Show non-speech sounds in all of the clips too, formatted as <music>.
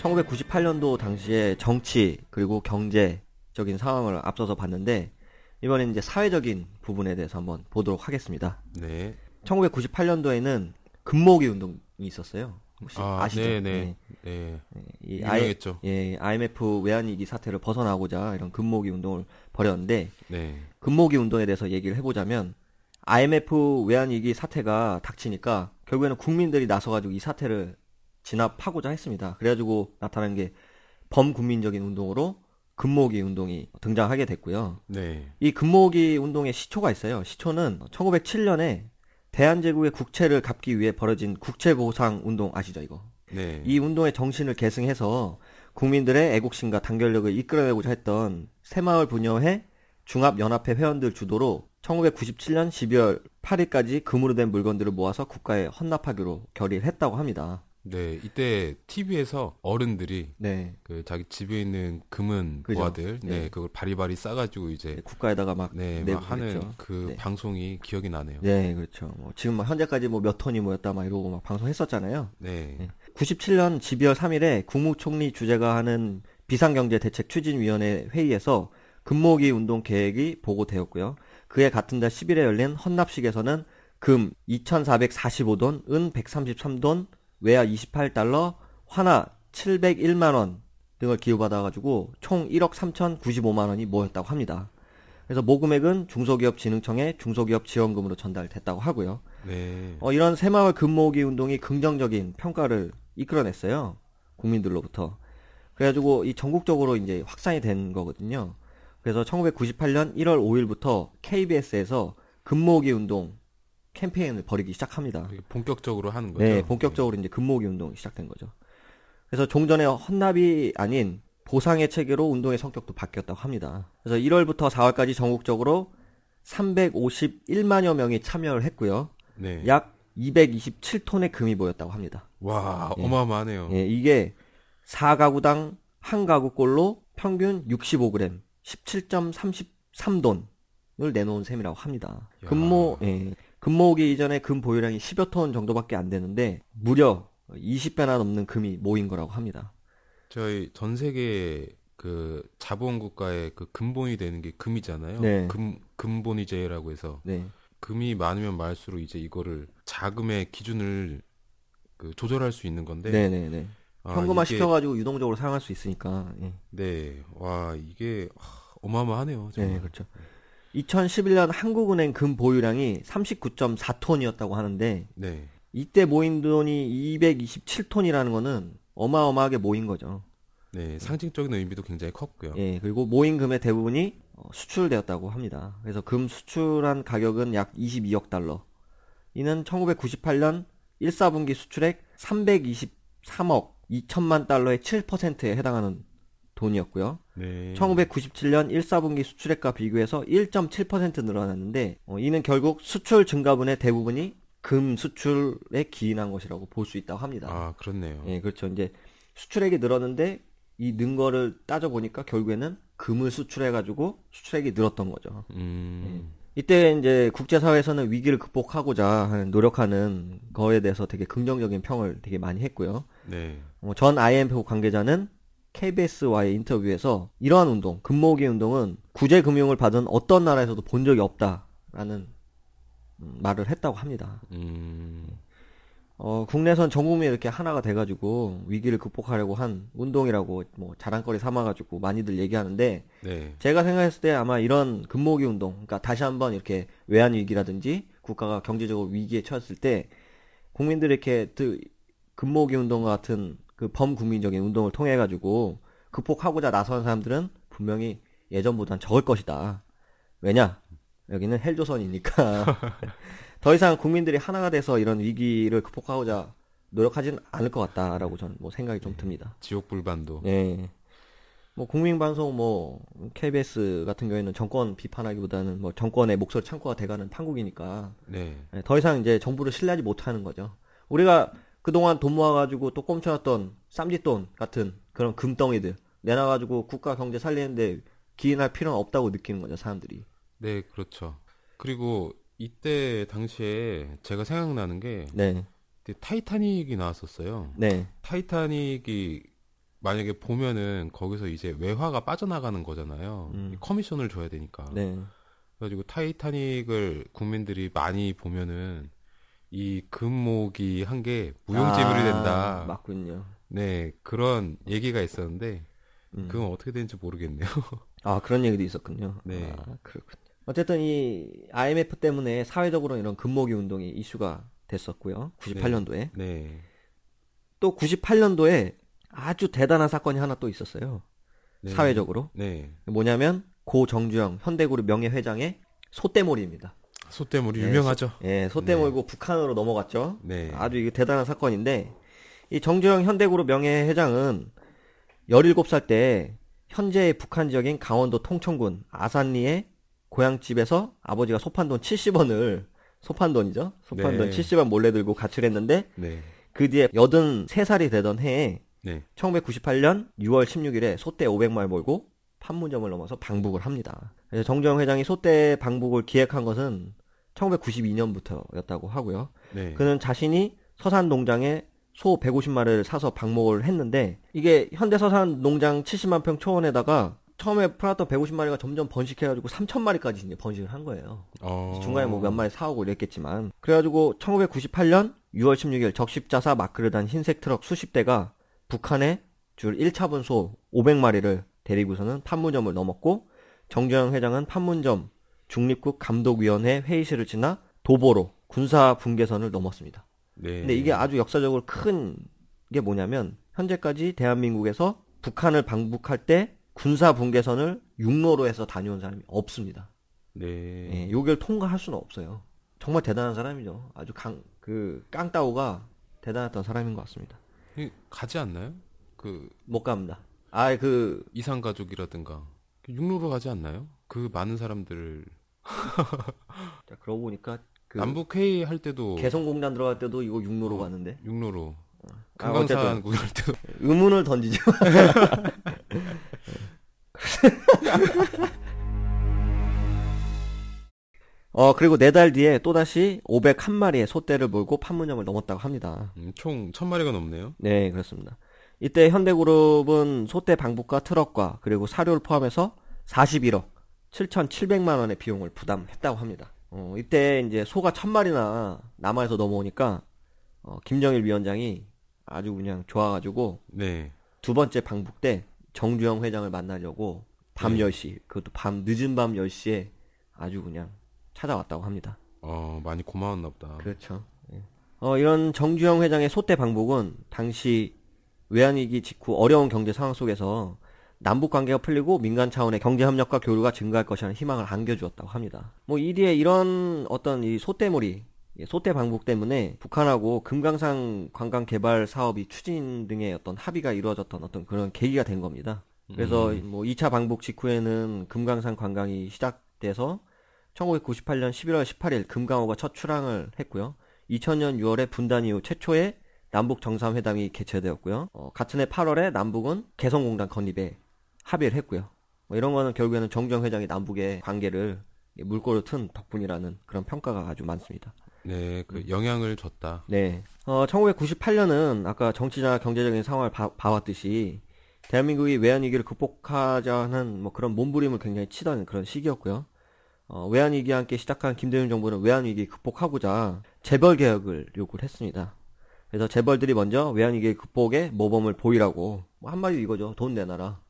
1998년도 당시에 정치 그리고 경제적인 상황을 앞서서 봤는데 이번엔 이제 사회적인 부분에 대해서 한번 보도록 하겠습니다. 네. 1998년도에는 금모기 운동이 있었어요. 혹시 아, 아, 시죠 네, 네. 네. 이 I, 유명했죠. 예, IMF 외환위기 사태를 벗어나고자 이런 금모기 운동을 벌였는데 네. 금모기 운동에 대해서 얘기를 해보자면 IMF 외환위기 사태가 닥치니까 결국에는 국민들이 나서가지고 이 사태를 진압하고자 했습니다. 그래가지고 나타난 게 범국민적인 운동으로 금모기 운동이 등장하게 됐고요. 네. 이 금모기 운동의 시초가 있어요. 시초는 1907년에 대한제국의 국채를 갚기 위해 벌어진 국채보상 운동 아시죠 이거? 네. 이 운동의 정신을 계승해서 국민들의 애국심과 단결력을 이끌어내고자 했던 새마을 분여회 중합연합회 회원들 주도로 1997년 12월 8일까지 금으로 된 물건들을 모아서 국가에 헌납하기로 결의를 했다고 합니다. 네. 이때 TV에서 어른들이 네. 그 자기 집에 있는 금은 그죠. 보아들 네, 네. 그걸 바리바리 싸가지고 이제 국가에다가 막 네, 막 하는 그랬죠. 그 네. 방송이 기억이 나네요. 네, 그렇죠. 뭐 지금 막 현재까지 뭐 몇 톤이 모였다 막 이러고 막 방송했었잖아요. 네. 네. 97년 12월 3일에 국무총리 주재가 하는 비상경제대책 추진위원회 회의에서 금모기 운동 계획이 보고되었고요. 그해 같은 달 10일에 열린 헌납식에서는 금 2,445돈, 은 133돈, 외화 28달러, 화나 701만 원 등을 기부받아가지고 총 1억 3,095만 원이 모였다고 합니다. 그래서 모금액은 중소기업진흥청에 중소기업 지원금으로 전달됐다고 하고요. 네. 어, 이런 새마을 금모으기 운동이 긍정적인 평가를 이끌어냈어요. 국민들로부터. 그래가지고 이 전국적으로 이제 확산이 된 거거든요. 그래서 1998년 1월 5일부터 KBS에서 금모으기 운동 캠페인을 벌이기 시작합니다. 본격적으로 하는 거죠. 네, 본격적으로 이제 금모으기 운동이 시작된 거죠. 그래서 종전의 헌납이 아닌 보상의 체계로 운동의 성격도 바뀌었다고 합니다. 그래서 1월부터 4월까지 전국적으로 351만여 명이 참여를 했고요. 네. 약 227톤의 금이 모였다고 합니다. 와, 예. 어마어마하네요. 예, 이게 4가구당 한 가구꼴로 평균 65g, 17.33돈을 내놓은 셈이라고 합니다. 야. 금모, 예, 금모으기 이전에 금 보유량이 10여 톤 정도밖에 안 되는데 무려 20배나 넘는 금이 모인 거라고 합니다. 저희 전 세계 그 자본 국가의 그 근본이 되는 게 금이잖아요. 네. 금 근본이제라고 해서 네, 금이 많으면 많을수록 이제 이거를 자금의 기준을 그 조절할 수 있는 건데. 네, 네, 네. 아, 현금화 이게- 시켜가지고 유동적으로 사용할 수 있으니까. 예. 네. 와, 이게 하, 어마어마하네요. 정말. 네, 그렇죠. 2011년 한국은행 금 보유량이 39.4톤이었다고 하는데 네. 이때 모인 돈이 227톤이라는 거는 어마어마하게 모인 거죠. 네, 상징적인 의미도 굉장히 컸고요. 예, 그리고 모인 금의 대부분이 어, 수출되었다고 합니다. 그래서 금 수출한 가격은 약 22억 달러. 이는 1998년 1, 4분기 수출액 323억 2천만 달러의 7%에 해당하는 돈이었고요. 네. 1997년 1, 4분기 수출액과 비교해서 1.7% 늘어났는데 어, 이는 결국 수출 증가분의 대부분이 금 수출에 기인한 것이라고 볼 수 있다고 합니다. 아, 그렇네요. 예, 그렇죠. 이제 수출액이 늘었는데 이 는 거를 따져 보니까 결국에는 금을 수출해 가지고 수출액이 늘었던 거죠. 음. 이때 이제 국제사회에서는 위기를 극복하고자 하는 노력하는 거에 대해서 되게 긍정적인 평을 되게 많이 했고요. 네. 어, 전 IMF 관계자는 KBS와의 인터뷰에서 이러한 운동, 금모으기 운동은 구제 금융을 받은 어떤 나라에서도 본 적이 없다라는 음, 말을 했다고 합니다. 음. 어, 국내선 전 국민이 이렇게 하나가 돼가지고 위기를 극복하려고 한 운동이라고 뭐 자랑거리 삼아가지고 많이들 얘기하는데 네. 제가 생각했을 때 아마 이런 금모기 운동, 그러니까 다시 한번 이렇게 외환 위기라든지 국가가 경제적으로 위기에 처했을 때 국민들이 이렇게 그 금모기 운동과 같은 그 범국민적인 운동을 통해 가지고 극복하고자 나선 사람들은 분명히 예전보단 적을 것이다. 왜냐? 여기는 헬조선이니까 <laughs> 더 이상 국민들이 하나가 돼서 이런 위기를 극복하고자 노력하지는 않을 것 같다라고 저는 뭐 생각이 좀 듭니다. 지옥 불반도. 네. 뭐 국민방송 뭐 KBS 같은 경우에는 정권 비판하기보다는 뭐 정권의 목소리 창고가 돼가는 판국이니까 네. 네, 더 이상 이제 정부를 신뢰하지 못하는 거죠. 우리가 그동안 돈 모아가지고 또 꼼쳐놨던 쌈짓돈 같은 그런 금덩이들 내놔가지고 국가 경제 살리는데 기여할 필요는 없다고 느끼는 거죠 사람들이. 네, 그렇죠. 그리고 이때 당시에 제가 생각나는 게 네, 타이타닉이 나왔었어요. 네, 타이타닉이 만약에 보면은 거기서 이제 외화가 빠져나가는 거잖아요. 음. 커미션을 줘야 되니까. 네. 그래가지고 타이타닉을 국민들이 많이 보면은 이 금목이 한 게 무용지물이 아, 된다. 맞군요. 네 그런 얘기가 있었는데 음. 그건 어떻게 되는지 모르겠네요. <laughs> 아, 그런 얘기도 있었군요. 네. 아, 그렇군요. 어쨌든 이 IMF 때문에 사회적으로 이런 금모기 운동이 이슈가 됐었고요. 98년도에. 네. 또 98년도에 아주 대단한 사건이 하나 또 있었어요. 네. 사회적으로. 네. 뭐냐면 고 정주영 현대그룹 명예회장의 소떼몰이입니다. 소떼물이 네, 유명하죠. 예, 소떼몰고 북한으로 넘어갔죠. 네. 아주 이게 대단한 사건인데 이 정주영 현대그룹 명예회장은 17살 때 현재의 북한 지역인 강원도 통천군 아산리의 고향집에서 아버지가 소판돈 70원을 소판돈이죠. 소판돈 네. 70원 몰래 들고 가출했는데 네. 그 뒤에 83살이 되던 해에 네. 1998년 6월 16일에 소떼 500마리 몰고 판문점을 넘어서 방북을 합니다. 그래서 정주영 회장이 소떼 방북을 기획한 것은 1992년부터였다고 하고요. 네. 그는 자신이 서산 농장에 소 150마리를 사서 방목을 했는데 이게 현대 서산 농장 70만 평 초원에다가 처음에 풀었던 150마리가 점점 번식해가지고 3천마리까지 이제 번식을 한 거예요. 어... 중간에 뭐 몇 마리 사오고 이랬겠지만 그래가지고 1998년 6월 16일 적십자사 마크를 단 흰색 트럭 수십 대가 북한에 줄 1차분 소 500마리를 데리고서는 판문점을 넘었고 정주영 회장은 판문점 중립국 감독위원회 회의실을 지나 도보로 군사 분계선을 넘었습니다. 네. 근데 이게 아주 역사적으로 큰 게 뭐냐면 현재까지 대한민국에서 북한을 방북할 때 군사 분계선을 육로로 해서 다녀온 사람이 없습니다. 네. 예, 요길 통과할 수는 없어요. 정말 대단한 사람이죠. 아주 강, 그, 깡따오가 대단했던 사람인 것 같습니다. 이- 가지 않나요? 그 못 갑니다. 아, 그, 이상 가족이라든가 육로로 가지 않나요? 그 많은 사람들을 <laughs> 자, 그러고 보니까, 그, 남북 회의 할 때도 개성공단 들어갈 때도 이거 육로로 가는데. 육로로 아, 금강산. 구경할 때도 <laughs> 의문을 던지죠. <laughs> 어, 그리고 네 달 뒤에 또다시 501마리의 소떼를 몰고 판문점을 넘었다고 합니다. 음, 총 천마리가 넘네요. 네, 그렇습니다. 이때 현대그룹은 소떼 방북과 트럭과 그리고 사료를 포함해서 41억 7,700만 원의 비용을 부담했다고 합니다. 어, 이때 이제 소가 천 마리나 남아에서 넘어오니까 어, 김정일 위원장이 아주 그냥 좋아가지고 네. 두 번째 방북 때 정주영 회장을 만나려고 밤 네. 10시, 그것도 밤 늦은 밤 10시에 아주 그냥 찾아왔다고 합니다. 어, 많이 고마웠나 보다. 그렇죠. 예. 어, 이런 정주영 회장의 소떼 방북은 당시 외환위기 직후 어려운 경제 상황 속에서 남북 관계가 풀리고 민간 차원의 경제 협력과 교류가 증가할 것이라는 희망을 안겨주었다고 합니다. 뭐 이뒤에 이런 어떤 이 소떼몰이, 예, 소떼 방북 때문에 북한하고 금강산 관광 개발 사업이 추진 등의 어떤 합의가 이루어졌던 어떤 그런 계기가 된 겁니다. 그래서 뭐 2차 방북 직후에는 금강산 관광이 시작돼서 1998년 11월 18일 금강호가 첫 출항을 했고요. 2000년 6월에 분단 이후 최초의 남북 정상회담이 개최되었고요. 어, 같은 해 8월에 남북은 개성공단 건립에 합의를 했고요. 뭐 이런 거는 결국에는 정정 회장이 남북의 관계를 물꼬를 튼 덕분이라는 그런 평가가 아주 많습니다. 네, 그 영향을 줬다. 네. 어, 1998년은 아까 정치나 경제적인 상황을 봐, 봐왔듯이 대한민국이 외환 위기를 극복하자는 뭐 그런 몸부림을 굉장히 치던 그런 시기였고요. 어, 외환 위기와 함께 시작한 김대중 정부는 외환 위기 극복하고자 재벌 개혁을 요구를 했습니다. 그래서 재벌들이 먼저 외환위기 극복에 모범을 보이라고 뭐 한마디로 이거죠. 돈 내놔라.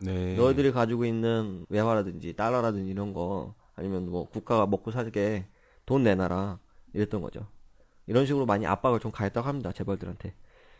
네. 너희들이 가지고 있는 외화라든지 달러라든지 이런 거 아니면 뭐 국가가 먹고 살게 돈 내놔라 이랬던 거죠. 이런 식으로 많이 압박을 좀 가했다고 합니다. 재벌들한테.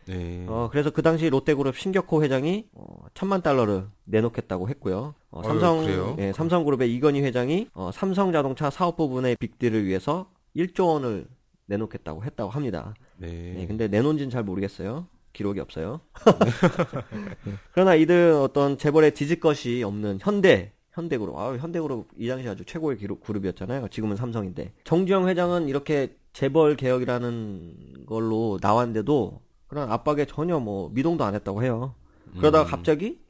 네. 어, 그래서 그 당시 롯데그룹 신격호 회장이 어, 천만 달러를 내놓겠다고 했고요. 어, 아유, 삼성 그래요? 예, 삼성그룹의 이건희 회장이 어, 삼성자동차 사업 부분의 빅딜을 위해서 1조 원을 내놓겠다고 했다고 합니다. 네. 네, 근데 내놓은지는 잘 모르겠어요. 기록이 없어요. 네. <laughs> <laughs> 그러나 이들 어떤 재벌에 뒤질 것이 없는 현대, 현대그룹. 아, 현대그룹 이 당시 아주 최고의 기록, 그룹이었잖아요. 지금은 삼성인데. 정주영 회장은 이렇게 재벌 개혁이라는 걸로 나왔는데도 그런 압박에 전혀 뭐 미동도 안 했다고 해요. 그러다가 갑자기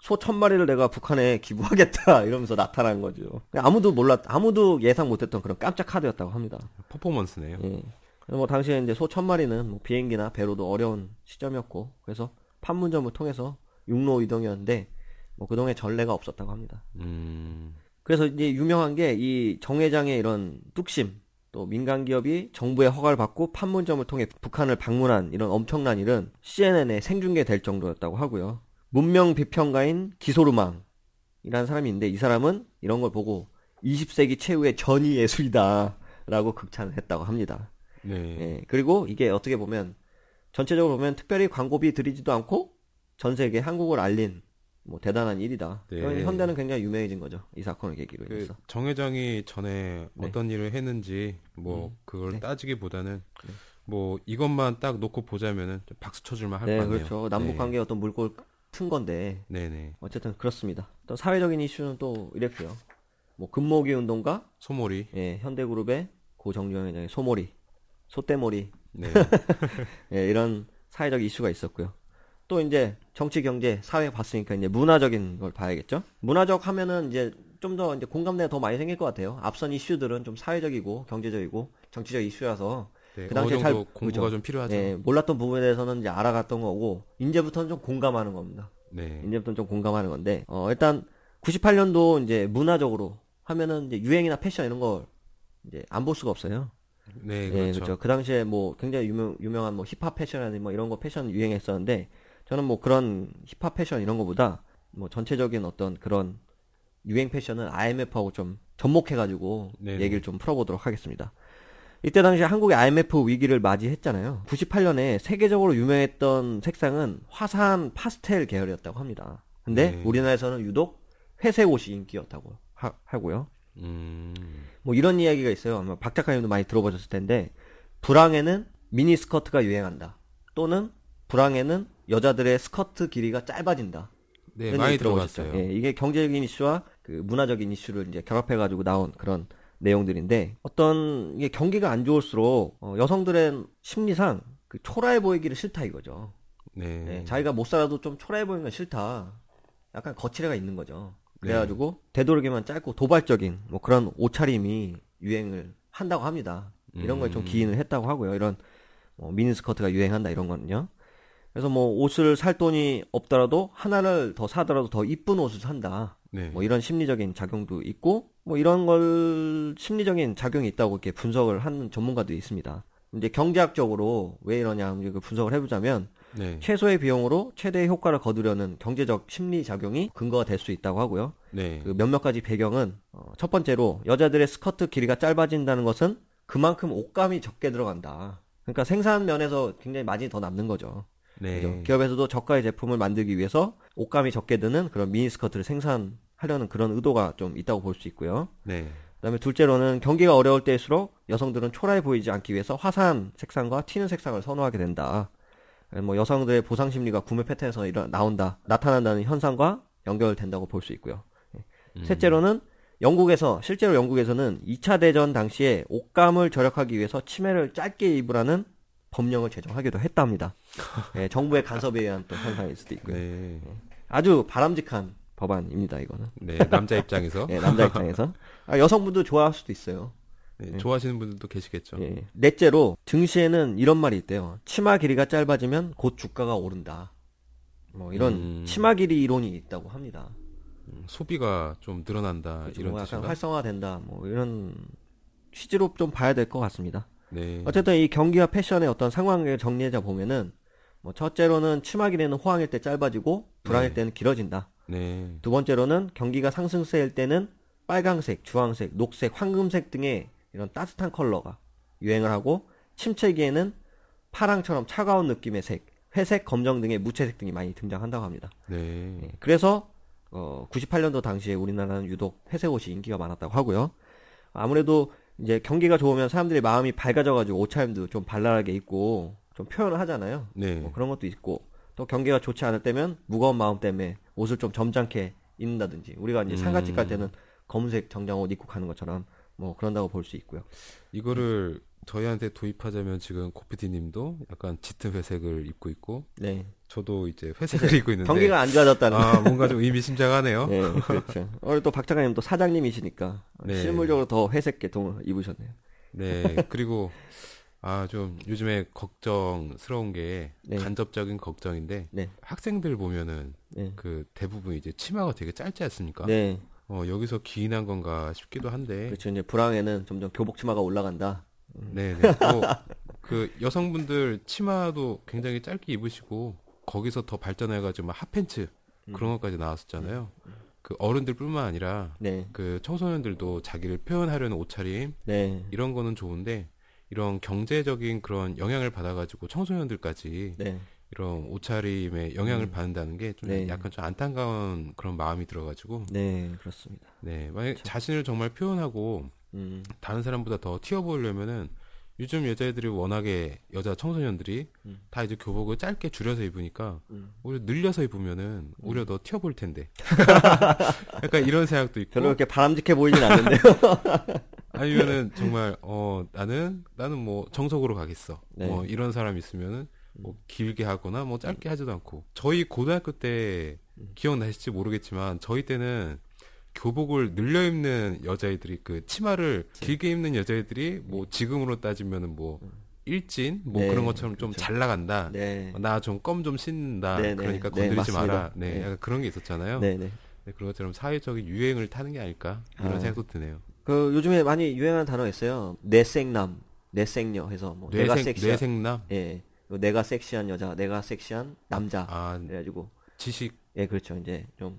소 천 마리를 내가 북한에 기부하겠다 <laughs> 이러면서 나타난 거죠. 아무도 몰랐, 아무도 예상 못했던 그런 깜짝 카드였다고 합니다. 퍼포먼스네요. 예. 뭐 당시에 이제 소 천 마리는 뭐 비행기나 배로도 어려운 시점이었고 그래서 판문점을 통해서 육로 이동이었는데 뭐 그동안에 전례가 없었다고 합니다. 음, 그래서 이제 유명한 게 이 정 회장의 이런 뚝심 또 민간 기업이 정부의 허가를 받고 판문점을 통해 북한을 방문한 이런 엄청난 일은 CNN에 생중계될 정도였다고 하고요. 문명 비평가인 기소르망이라는 사람이 있는데 이 사람은 이런 걸 보고 20세기 최후의 전위 예술이다라고 극찬을 했다고 합니다. 네, 예, 그리고 이게 어떻게 보면 전체적으로 보면 특별히 광고비 들이지도 않고 전 세계 한국을 알린 뭐 대단한 일이다. 네. 현대는 굉장히 유명해진 거죠. 이 사건을 계기로 그 인해서. 정 회장이 전에 네. 어떤 일을 했는지 뭐 음, 그걸 네. 따지기보다는 네. 뭐 이것만 딱 놓고 보자면은 좀 박수 쳐줄만 할 네, 것 같네요. 그렇죠. 남북 관계 의 어떤 물꼬를 튼 건데 네, 네. 어쨌든 그렇습니다. 또 사회적인 이슈는 또 이랬고요. 뭐 금모기 운동가, 소몰이. 예, 현대그룹의 고 정주영 회장의 소몰이, 소떼몰이, 네, <laughs> 예, 이런 사회적 이슈가 있었고요. 또 이제 정치, 경제, 사회 봤으니까 이제 문화적인 걸 봐야겠죠. 문화적 하면은 이제 좀 더 이제 공감대가 더 많이 생길 것 같아요. 앞선 이슈들은 좀 사회적이고 경제적이고 정치적 이슈라서 네. 그 당시에 잘- 공부가 그죠. 좀 필요하죠. 예, 몰랐던 부분에 대해서는 이제 알아갔던 거고 이제부터는 좀 공감하는 겁니다. 네, 이제부터는 좀 공감하는 건데 어, 일단 98년도 이제 문화적으로 하면은 이제 유행이나 패션 이런 걸 이제 안 볼 수가 없어요. 네, 예, 그렇죠. 그렇죠. 그 당시에 뭐 굉장히 유명, 유명한 뭐 힙합 패션이나 뭐 이런 거 패션 유행했었는데 저는 뭐 그런 힙합 패션 이런 거보다 뭐 전체적인 어떤 그런 유행 패션은 IMF하고 좀 접목해가지고 네네. 얘기를 좀 풀어보도록 하겠습니다. 이때 당시 한국이 IMF 위기를 맞이했잖아요. 98년에 세계적으로 유명했던 색상은 화사한 파스텔 계열이었다고 합니다. 근데 네. 우리나라에서는 유독 회색 옷이 인기였다고 하, 하고요. 음, 뭐 이런 이야기가 있어요. 아마 박 작가님도 많이 들어보셨을 텐데 불황에는 미니 스커트가 유행한다. 또는 불황에는 여자들의 스커트 길이가 짧아진다. 네, 많이 들어보셨죠? 들어봤어요. 예, 이게 경제적인 이슈와 그 문화적인 이슈를 이제 결합해가지고 나온 그런 내용들인데 어떤 이게 경기가 안 좋을수록 어, 여성들의 심리상 그 초라해 보이기를 싫다 이거죠. 네, 예, 자기가 못 살아도 좀 초라해 보이는 건 싫다. 약간 거칠애가 있는 거죠. 그래가지고 되도록이면 짧고 도발적인 뭐 그런 옷차림이 유행을 한다고 합니다. 이런 거에 좀 음. 기인을 했다고 하고요. 이런 뭐 미니스커트가 유행한다 이런 거는요. 그래서 뭐 옷을 살 돈이 없더라도 하나를 더 사더라도 더 이쁜 옷을 산다. 네, 뭐 이런 심리적인 작용도 있고 뭐 이런 걸 심리적인 작용이 있다고 이렇게 분석을 하는 전문가도 있습니다. 이제 경제학적으로 왜 이러냐 그 분석을 해보자면 네, 최소의 비용으로 최대의 효과를 거두려는 경제적 심리 작용이 근거가 될 수 있다고 하고요. 네, 그 몇몇 가지 배경은 어, 첫 번째로 여자들의 스커트 길이가 짧아진다는 것은 그만큼 옷감이 적게 들어간다. 그러니까 생산 면에서 굉장히 마진이 더 남는 거죠. 그죠? 네, 기업에서도 저가의 제품을 만들기 위해서 옷감이 적게 드는 그런 미니 스커트를 생산하려는 그런 의도가 좀 있다고 볼 수 있고요. 네, 그다음에 둘째로는 경기가 어려울 때일수록 여성들은 초라해 보이지 않기 위해서 화사한 색상과 튀는 색상을 선호하게 된다. 뭐 여성들의 보상 심리가 구매 패턴에서 일어 나온다, 나타난다는 현상과 연결된다고 볼 수 있고요. 음. 셋째로는 영국에서 실제로 영국에서는 2차 대전 당시에 옷감을 절약하기 위해서 치매를 짧게 입으라는 법령을 제정하기도 했답니다. 예, <laughs> 정부의 간섭에 의한 또 현상일 수도 있고요. 네, 아주 바람직한 법안입니다. 이거는 네, 남자 입장에서 예, <laughs> 남자 입장에서 아, 여성분도 좋아할 수도 있어요. 네, 좋아하시는 분들도 계시겠죠. 예. 넷째로 증시에는 이런 말이 있대요. 치마 길이가 짧아지면 곧 주가가 오른다. 뭐 이런 음. 치마 길이 이론이 있다고 합니다. 음, 소비가 좀 늘어난다 그렇죠. 이런 뭐 약간 뜻인가? 활성화된다. 뭐 이런 취지로 좀 봐야 될 것 같습니다. 네, 어쨌든 이 경기와 패션의 어떤 상황을 정리하자 보면은 뭐 첫째로는 치마 길이는 호황일 때 짧아지고 불황일 네. 때는 길어진다. 네, 두 번째로는 경기가 상승세일 때는 빨강색, 주황색, 녹색, 황금색 등의 이런 따뜻한 컬러가 유행을 하고 침체기에는 파랑처럼 차가운 느낌의 색, 회색, 검정 등의 무채색 등이 많이 등장한다고 합니다. 네, 예, 그래서 어, 98년도 당시에 우리나라는 유독 회색 옷이 인기가 많았다고 하고요. 아무래도 이제 경기가 좋으면 사람들이 마음이 밝아져가지고 옷차림도 좀 발랄하게 입고 좀 표현을 하잖아요. 네, 뭐 그런 것도 있고 또 경기가 좋지 않을 때면 무거운 마음 때문에 옷을 좀 점잖게 입는다든지 우리가 이제 상가집 갈 때는 검은색 정장 옷 입고 가는 것처럼 뭐 그런다고 볼 수 있고요. 이거를 저희한테 도입하자면 지금 고피디님도 약간 짙은 회색을 입고 있고 네. 저도 이제 회색을 입고 있는데 경기가 안 좋아졌다는. 아 뭔가 좀 의미심장하네요. 네, 그렇죠. 오늘 또 박 작가님 또 사장님이시니까 네. 실물적으로 더 회색 계통을 입으셨네요. 네 그리고 아, 좀 요즘에 걱정스러운 게 네. 간접적인 걱정인데 네. 학생들 보면은 네. 그 대부분 이제 치마가 되게 짧지 않습니까? 네. 어, 여기서 기인한 건가 싶기도 한데. 그렇죠. 이제 불황에는 점점 교복 치마가 올라간다. 네, 네. 뭐, 그 여성분들 치마도 굉장히 짧게 입으시고 거기서 더 발전해가지고 막 핫팬츠 음. 그런 것까지 나왔었잖아요. 그 어른들뿐만 아니라 네. 그 청소년들도 자기를 표현하려는 옷차림 네. 이런 거는 좋은데 이런 경제적인 그런 영향을 받아가지고 청소년들까지 네. 이런 옷차림에 영향을 받는다는 게좀 네. 약간 좀 안타까운 그런 마음이 들어가지고 네, 그렇습니다. 네 만약 자신을 정말 표현하고 음. 다른 사람보다 더 튀어 보이려면은 요즘 여자애들이 워낙에 여자 청소년들이 음. 다 이제 교복을 짧게 줄여서 입으니까 음. 오히려 늘려서 입으면은 오히려 더 튀어 보일 텐데 <laughs> 약간 이런 생각도 있고 별로 그렇게 바람직해 보이진 않는데요. <laughs> 아니면은 정말 어 나는 나는 뭐 정석으로 가겠어. 네. 뭐 이런 사람 있으면은 뭐 길게 하거나 뭐 짧게 하지도 않고 저희 고등학교 때 기억나실지 모르겠지만 저희 때는 교복을 늘려 입는 여자애들이 그 치마를 길게 입는 여자애들이 뭐 지금으로 따지면은 뭐 일진 뭐 네, 그런 것처럼 좀 그렇죠. 잘 나간다. 네. 나좀 껌 좀 씻는다. 네, 네. 그러니까 네, 건드리지. 마라. 네, 네. 약간 그런 게 있었잖아요. 네, 네. 네, 그런 것처럼 사회적인 유행을 타는 게 아닐까 이런 아. 생각도 드네요. 그 요즘에 많이 유행하는 단어가 있어요. 내생남, 내생녀 해서 뭐 내가 뇌생 섹시한 뇌생남. 예. 내가 섹시한 여자, 내가 섹시한 남자. 아 그래가지고 지식 예, 그렇죠. 이제 좀.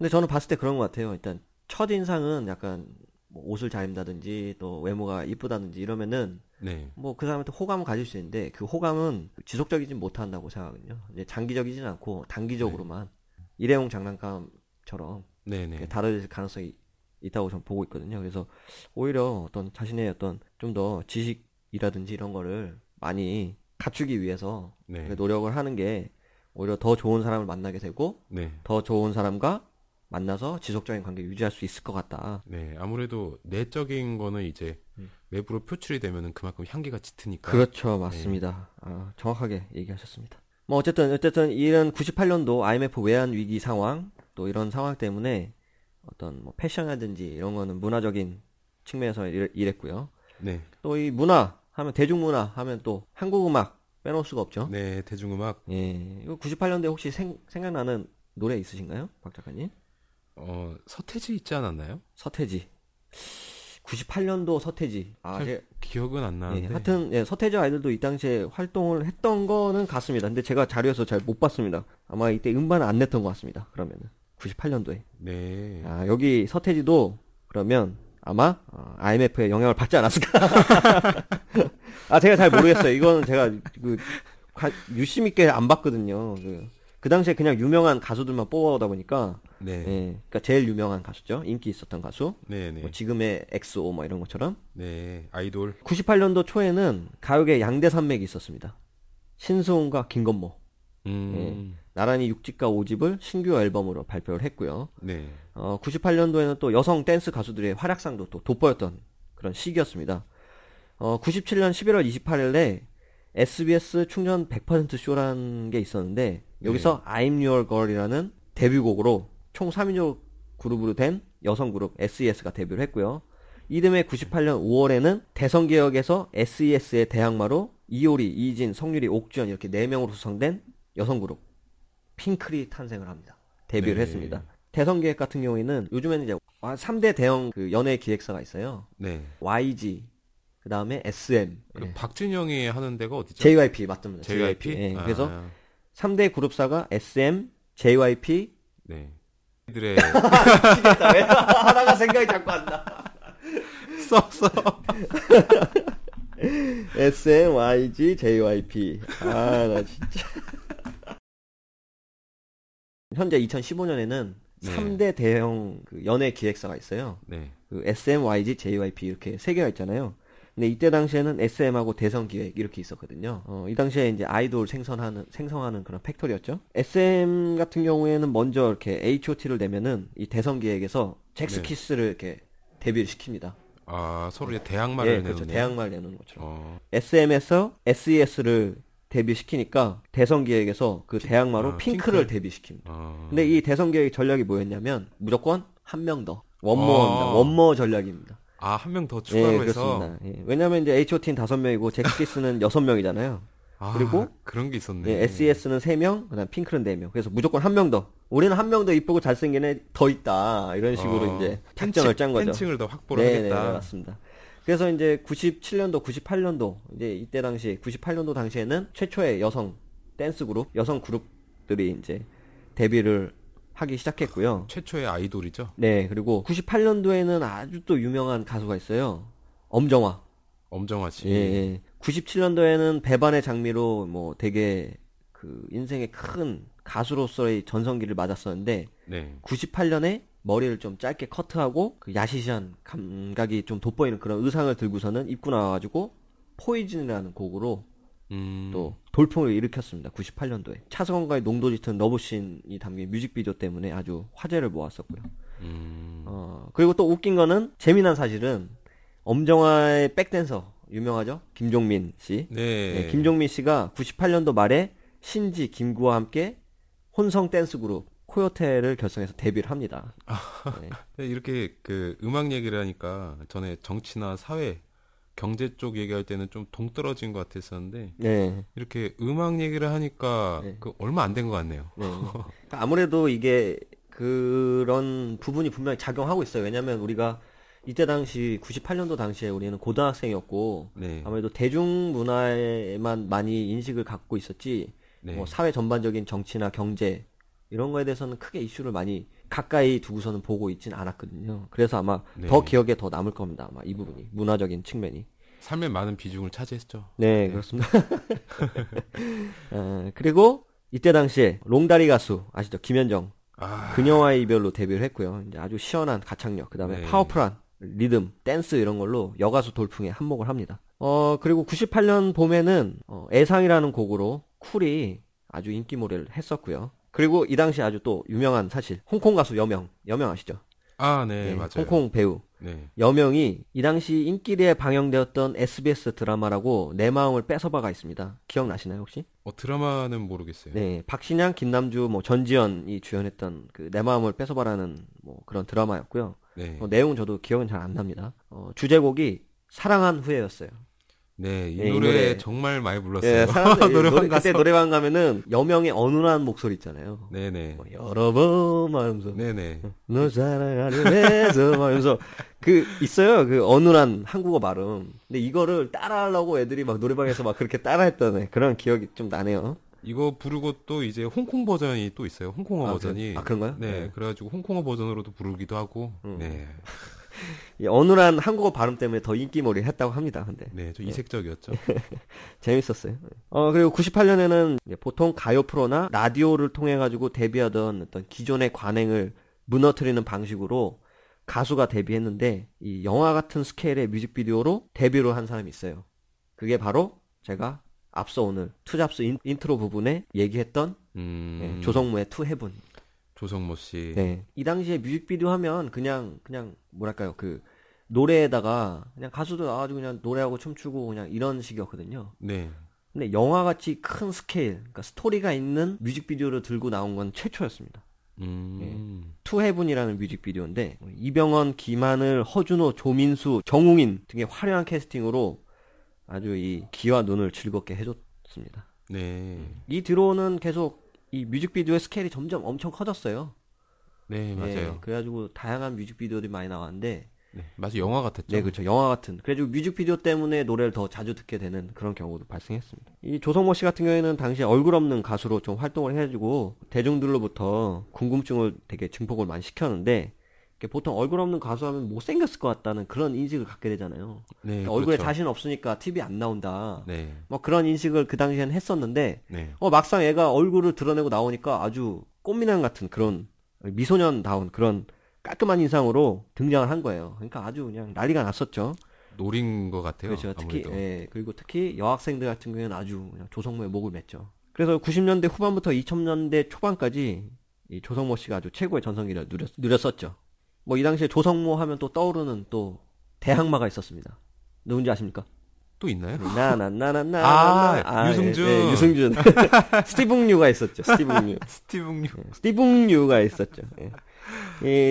근데 저는 봤을 때 그런 것 같아요. 일단 첫 인상은 약간 뭐 옷을 잘 입는다든지 또 외모가 이쁘다든지 이러면은 네. 뭐그 사람한테 호감을 가질 수 있는데 그 호감은 지속적이진 못한다고 생각하거든요. 이제 장기적이진 않고 단기적으로만 일회용 장난감처럼 네네. 다를 가능성이 있다고 저는 보고 있거든요. 그래서 오히려 어떤 자신의 어떤 좀 더 지식이라든지 이런 거를 많이 갖추기 위해서 네. 노력을 하는 게 오히려 더 좋은 사람을 만나게 되고 네. 더 좋은 사람과 만나서 지속적인 관계 를 유지할 수 있을 것 같다. 네. 아무래도 내적인 거는 이제 외부로 표출이 되면은 그만큼 향기가 짙으니까. 음. 그렇죠, 맞습니다. 아, 정확하게 얘기하셨습니다. 뭐 어쨌든 어쨌든 이런 98년도 IMF 외환 위기 상황 또 이런 상황 때문에 어떤 뭐 패션이라든지 이런 거는 문화적인 측면에서 일- 일했고요. 네. 또 이 문화 하면 대중문화 하면 또 한국 음악 빼놓을 수가 없죠. 네. 대중음악 예, 이거 98년대 혹시 생, 생각나는 노래 있으신가요, 박 작가님? 어 서태지 있지 않았나요? 서태지. 98년도 서태지. 아, 잘 제, 기억은 안 예, 나는데. 하여튼 예, 서태지 아이들도 이 당시에 활동을 했던 거는 같습니다. 근데 제가 자료에서 잘 못 봤습니다. 아마 이때 음반은 안 냈던 것 같습니다. 그러면은 98년도에. 네. 아, 여기 서태지도 그러면 아마 어, IMF의 영향을 받지 않았을까? <laughs> 아, 제가 잘 모르겠어요. 이거는 제가 그 관- 유심 있게 안 봤거든요. 그, 그 당시에 그냥 유명한 가수들만 뽑아오다 보니까 네. 예, 그러니까 제일 유명한 가수죠. 인기 있었던 가수. 네. 네. 뭐 지금의 엑소 뭐 이런 것처럼 네. 아이돌. 98년도 초에는 가요계 양대 산맥이 있었습니다. 신승훈과 김건모. 음. 나란히 6집과 5집을 신규 앨범으로 발표를 했고요. 네. 어, 98년도에는 또 여성 댄스 가수들의 활약상도 또 돋보였던 그런 시기였습니다. 어, 97년 11월 28일에 SBS 충전 100% 쇼라는 게 있었는데 여기서 I'm Your Girl이라는 데뷔곡으로 총 3인조 그룹으로 된 여성 그룹 SES가 데뷔를 했고요. 이듬해 98년 5월에는 대성개혁에서 SES의 대항마로 이효리, 이진, 성유리, 옥주현 이렇게 4명으로 구성된 여성 그룹 핑클이 탄생을 합니다. 데뷔를 네. 했습니다. 대성기획 같은 경우에는 요즘에는 이제 3대 대형 그 연예 기획사가 있어요. 네. YG, 그 다음에 SM, 그 예. 박진영이 하는 데가 어디죠? JYP 맞습니다. JYP. 예, 아, 그래서 3대 그룹사가 SM, JYP. 네. 이들의 <laughs> 미치겠다. 왜 <laughs> 하나가 생각이 자꾸 안 나. 써서 SM, YG, JYP. 아, 나 진짜. <laughs> 현재 2015년에는 네. 3대 대형 그 연예 기획사가 있어요. 네. 그 SM, YG, JYP 이렇게 세 개가 있잖아요. 근데 이때 당시에는 SM하고 대성 기획 이렇게 있었거든요. 어, 이 당시에 이제 아이돌 생성하는 생성하는 그런 팩토리였죠. SM 같은 경우에는 먼저 이렇게 H.O.T.를 내면은 이 대성 기획에서 잭스키스를 이렇게 데뷔를 시킵니다. 아, 서로 이제 대항마를 예, 내는 그렇죠. 대항마를 내는 것처럼. 어. SM에서 SES를 데뷔시키니까 대성기획에서 그 대항마로 아, 핑크를 핑크. 데뷔시킵니다. 어. 근데 이 대성기획 전략이 뭐였냐면 무조건 한 명 더. 원모어입니다. 아. 원모어 전략입니다. 아, 한 명더 예, 추가로 해서. 그렇습니다. 예. 왜냐하면 이제 H.O.T는 다섯 명이고 <laughs> 잭스키스는 여섯 명이잖아요. 아, 그리고 그런 게 있었네. 예, SES는 세 명, 그다음 핑크는 네 명. 그래서 무조건 한 명 더. 우리는 한 명 더 이쁘고 잘생긴 애 더 있다. 이런 식으로 어, 이제 작전을 짠 거죠. 팬층을 더 확보를 네, 네, 하겠다. 맞습니다. 그래서 이제 97년도, 98년도 이제 이때 당시 98년도 당시에는 최초의 여성 댄스 그룹, 여성 그룹들이 이제 데뷔를 하기 시작했고요. 최초의 아이돌이죠. 네, 그리고 98년도에는 아주 또 유명한 가수가 있어요. 엄정화. 엄정화 씨. 예, 예. 97년도에는 배반의 장미로 뭐 되게 그 인생의 큰 가수로서의 전성기를 맞았었는데 네. 98년에 머리를 좀 짧게 커트하고 그 야시시한 감각이 좀 돋보이는 그런 의상을 들고서는 입고 나와가지고 포이즌이라는 곡으로 음. 또 돌풍을 일으켰습니다. 98년도에 차성원과의 농도 짙은 러브씬이 담긴 뮤직비디오 때문에 아주 화제를 모았었고요. 음. 어, 그리고 또 웃긴 거는 재미난 사실은 엄정화의 백댄서 유명하죠? 김종민 씨. 네. 네, 김종민 씨가 98년도 말에 신지, 김구와 함께 혼성 댄스 그룹 코요테를 결성해서 데뷔를 합니다. 네. <laughs> 네, 이렇게 그 음악 얘기를 하니까 전에 정치나 사회, 경제 쪽 얘기할 때는 좀 동떨어진 것 같았었는데 네. 이렇게 음악 얘기를 하니까 네. 그 얼마 안 된 것 같네요. 네. <laughs> 그러니까 아무래도 이게 그런 부분이 분명히 작용하고 있어요. 왜냐하면 우리가 이때 당시 98년도 당시에 우리는 고등학생이었고 네. 아무래도 대중문화에만 많이 인식을 갖고 있었지 네. 뭐 사회 전반적인 정치나 경제 이런 거에 대해서는 크게 이슈를 많이 가까이 두고서는 보고 있진 않았거든요. 그래서 아마 네. 더 기억에 더 남을 겁니다. 아마 이 부분이 문화적인 측면이. 삶의 많은 비중을 차지했죠. 네, 그렇습니다. <laughs> 어, 그리고 이때 당시에 롱다리 가수 아시죠? 김현정 아, 그녀와의 이별로 데뷔를 했고요. 이제 아주 시원한 가창력, 그다음에 네. powerful한 리듬, 댄스 이런 걸로 여가수 돌풍에 한몫을 합니다. 어 그리고 98년 봄에는 어, 애상이라는 곡으로 쿨이 아주 인기몰이를 했었고요. 그리고 이 당시 아주 또 유명한 사실 홍콩 가수 여명, 여명 아시죠? 아, 네, 네, 맞아요. 홍콩 배우 네. 여명이 이 당시 인기리에 방영되었던 SBS 드라마라고 내 마음을 뺏어봐가 있습니다. 기억나시나요 혹시? 어, 드라마는 모르겠어요. 네, 박신양, 김남주, 뭐 전지현이 주연했던 그 내 마음을 뺏어봐라는 뭐 그런 드라마였고요. 네. 어, 내용은 저도 기억은 잘 안 납니다. 어, 주제곡이 사랑한 후에였어요. 네, 이 네, 이 노래 노래. 정말 많이 불렀어요. 예, 사람들 <laughs> 노래방 노래, 가서. 그때 노래방 가면은 여명의 어눌한 목소리 있잖아요. 네네. 뭐 여러 번 말하면서 네네. 너 사랑하려 해서 말하면서 그 있어요 그 어눌한 한국어 발음. 근데 이거를 따라하려고 애들이 막 노래방에서 막 그렇게 따라했던 애, 그런 기억이 좀 나네요. 이거 부르고 또 이제 홍콩 버전이 또 있어요. 홍콩어 아, 버전이. 그래- 아, 그런가요? 네, 네. 음. 그래가지고 홍콩어 버전으로도 부르기도 하고. 네. 이 어눌한 한국어 발음 때문에 더 인기몰이 했다고 합니다. 근데 네, 좀 이색적이었죠. <laughs> 재밌었어요. 어, 그리고 98년에는 보통 가요 프로나 라디오를 통해 가지고 데뷔하던 어떤 기존의 관행을 무너뜨리는 방식으로 가수가 데뷔했는데 이 영화 같은 스케일의 뮤직비디오로 데뷔를 한 사람이 있어요. 그게 바로 제가 앞서 오늘 투잡스 인, 인트로 부분에 얘기했던 음, 네, 조성모의 To Heaven. 조성모 씨. 네. 이 당시에 뮤직비디오 하면 그냥 그냥 뭐랄까요 그 노래에다가 그냥 가수도 나와가지고 그냥 노래하고 춤추고 그냥 이런 식이었거든요. 네. 근데 영화 같이 큰 스케일, 그러니까 스토리가 있는 뮤직비디오를 들고 나온 건 최초였습니다. 음, 투해븐이라는 뮤직비디오인데 이병헌, 김하늘, 허준호, 조민수, 정웅인 등의 화려한 캐스팅으로 아주 이 귀와 눈을 즐겁게 해줬습니다. 네. 이 뒤로는 계속 이 뮤직비디오의 스케일이 점점 엄청 커졌어요. 네, 맞아요. 예, 그래가지고 다양한 뮤직비디오들이 많이 나왔는데 네, 마치 영화 같았죠. 네, 그렇죠. 영화 같은. 그래가지고 뮤직비디오 때문에 노래를 더 자주 듣게 되는 그런 경우도 발생했습니다. 이 조성모 씨 같은 경우에는 당시에 얼굴 없는 가수로 좀 활동을 해가지고 대중들로부터 궁금증을 되게 증폭을 많이 시켰는데 보통 얼굴 없는 가수 하면 못생겼을 것 같다는 그런 인식을 갖게 되잖아요. 네, 그러니까 얼굴에 그렇죠. 자신 없으니까 TV 안 나온다. 네, 뭐 그런 인식을 그 당시엔 했었는데 네. 어 막상 애가 얼굴을 드러내고 나오니까 아주 꽃미남 같은 그런 미소년다운 그런 깔끔한 인상으로 등장을 한 거예요. 그러니까 아주 그냥 난리가 났었죠. 노린 것 같아요. 그렇죠. 특히 아무래도. 예, 그리고 특히 여학생들 같은 경우에는 아주 조성모의 목을 맸죠. 그래서 90년대 후반부터 2000년대 초반까지 이 조성모 씨가 아주 최고의 전성기를 누렸, 누렸었죠. 뭐 이 당시에 조성모 하면 또 떠오르는 또 대항마가 있었습니다. 누군지 아십니까? 또 있나요? 나나나나나 아, 유승준. 예, 유승준 <laughs> 스티븐 류가 있었죠. 스티븐 류. <laughs> 스티븐 유. 스티븐 류가 있었죠. 예.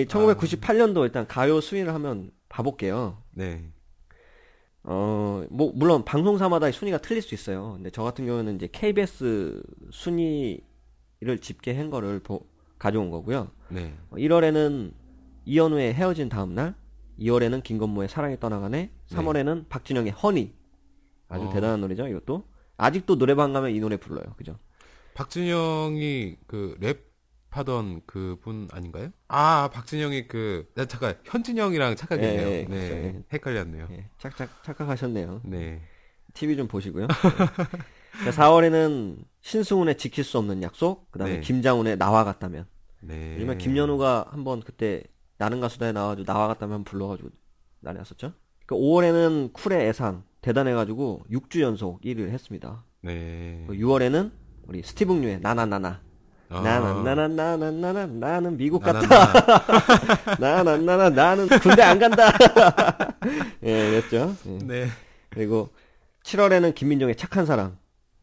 이 1998년도 일단 가요 수위를 하면 봐볼게요. 네. 어, 뭐, 물론 방송사마다 순위가 틀릴 수 있어요. 근데 저 같은 경우는 이제 KBS 순위를 집계한 거를 보- 가져온 거고요. 네. 어, 1월에는 이현우의 헤어진 다음 날, 2월에는 김건모의 사랑이 떠나가네, 3월에는 박진영의 허니. 아주 어. 대단한 노래죠, 이것도. 아직도 노래방 가면 이 노래 불러요. 그죠? 박진영이 그 랩하던 그분 아닌가요? 아, 박진영이 그, 나 잠깐, 현진영이랑 착각했네요. 예, 예, 네. 그렇죠. 예. 헷갈렸네요. 예, 착착, 착각하셨네요. 네. TV 좀 보시고요. 네. 4월에는 신승훈의 지킬 수 없는 약속, 그 다음에 네. 김장훈의 나와 같다면. 네. 요즘에 김연우가 한번 그때 나는 가수다에 나와가지고 나와갔다면 불러가지고 난리 났었죠. 그 그러니까 5월에는 쿨의 애상 대단해가지고 6주 연속 1위를 했습니다. 네. 6월에는 우리 스티븐 유의 나나나나 아. 나나나나나나나 나는 미국 갔다 나나나나 <laughs> 나는 군대 안 간다 <laughs> 예 그랬죠 예. 네 그리고 7월에는 김민종의 착한 사랑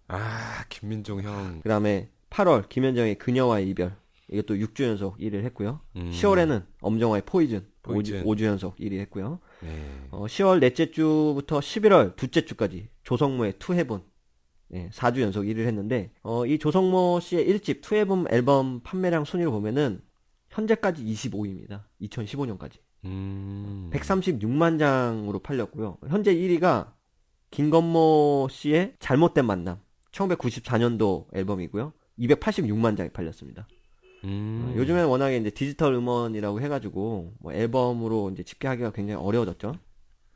아 김민종 형 그다음에 8월 김현정의 그녀와의 이별 이것도 6주 연속 1위를 했고요. 음. 10월에는 엄정화의 포이즌. 포이즌. 5주, 연속 1위 했고요. 네. 어, 10월 넷째 주부터 11월 둘째 주까지 조성모의 투해본. 예, 4주 연속 1위를 했는데, 어, 이 조성모 씨의 1집 투해본 앨범 판매량 순위를 보면은, 현재까지 25위입니다. 2015년까지. 음. 136만 장으로 팔렸고요. 현재 1위가 김건모 씨의 잘못된 만남. 1994년도 앨범이고요. 286만 장이 팔렸습니다. 음. 어, 요즘엔 워낙에 이제 디지털 음원이라고 해가지고 뭐 앨범으로 이제 집계하기가 굉장히 어려워졌죠.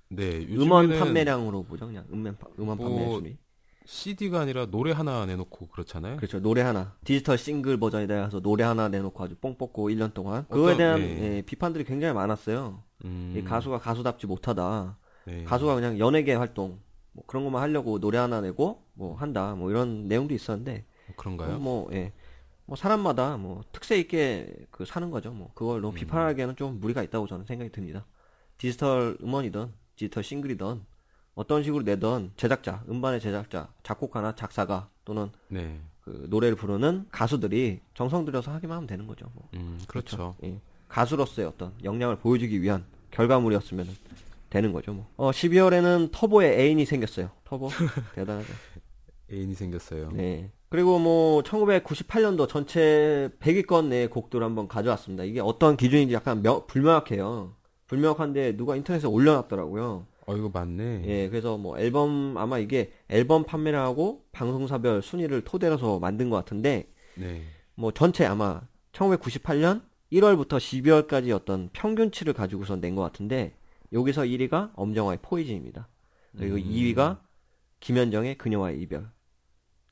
네. 음원 판매량으로 보죠, 그냥 음원, 파- 음원 뭐, 판매 순위. CD가 아니라 노래 하나 내놓고 그렇잖아요. 그렇죠. 노래 하나 디지털 싱글 버전에 대해서 노래 하나 내놓고 아주 뽕 뽑고 1년 동안 그거에 대한 네. 예, 비판들이 굉장히 많았어요. 음. 이 가수가 가수답지 못하다. 네. 가수가 그냥 연예계 활동 뭐 그런 것만 하려고 노래 하나 내고 뭐 한다 뭐 이런 내용도 있었는데 뭐 그런가요? 뭐 예. 뭐 사람마다 뭐 특색 있게 그 사는 거죠. 뭐 그걸 음. 너무 비판하기에는 좀 무리가 있다고 저는 생각이 듭니다. 디지털 음원이든 디지털 싱글이든 어떤 식으로 내든 제작자, 음반의 제작자, 작곡가나 작사가 또는 네. 그 노래를 부르는 가수들이 정성 들여서 하기만 하면 되는 거죠. 뭐. 음, 그렇죠. 예. 가수로서의 어떤 역량을 보여주기 위한 결과물이었으면 되는 거죠. 뭐. 어, 12월에는 터보의 애인이 생겼어요. 터보 <laughs> 대단하죠. 애인이 생겼어요. 네. 그리고 뭐 1998년도 전체 100위권 내 곡들을 한번 가져왔습니다. 이게 어떤 기준인지 약간 명- 불명확해요. 불명확한데 누가 인터넷에 올려놨더라고요. 어, 이거 맞네. 예, 그래서 뭐 앨범 아마 이게 앨범 판매를 하고 방송사별 순위를 토대로 해서 만든 것 같은데 네. 뭐 전체 아마 1998년 1월부터 12월까지 어떤 평균치를 가지고서 낸 것 같은데 여기서 1위가 엄정화의 포이즌입니다. 그리고 2위가 김현정의 그녀와의 이별,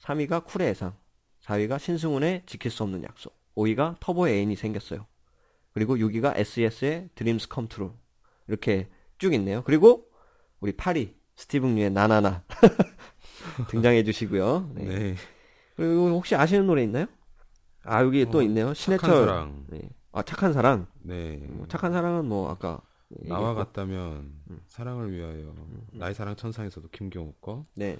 3위가 쿨의 애상, 4위가 신승훈의 지킬 수 없는 약속, 5위가 터보의 애인이 생겼어요. 그리고 6위가 SES의 Come True 이렇게 쭉 있네요. 그리고 우리 8위 스티븐 류의 나나나 <laughs> 등장해 주시고요. 네. 네. 그리고 혹시 아시는 노래 있나요? 아 여기 또 어, 있네요. 착한 신해철. 사랑. 네. 아 착한 사랑. 네. 뭐, 착한 사랑은 뭐 아까 나와 얘기했고. 같다면 사랑을 위하여 나의 사랑 천상에서도 김경호 거. 네.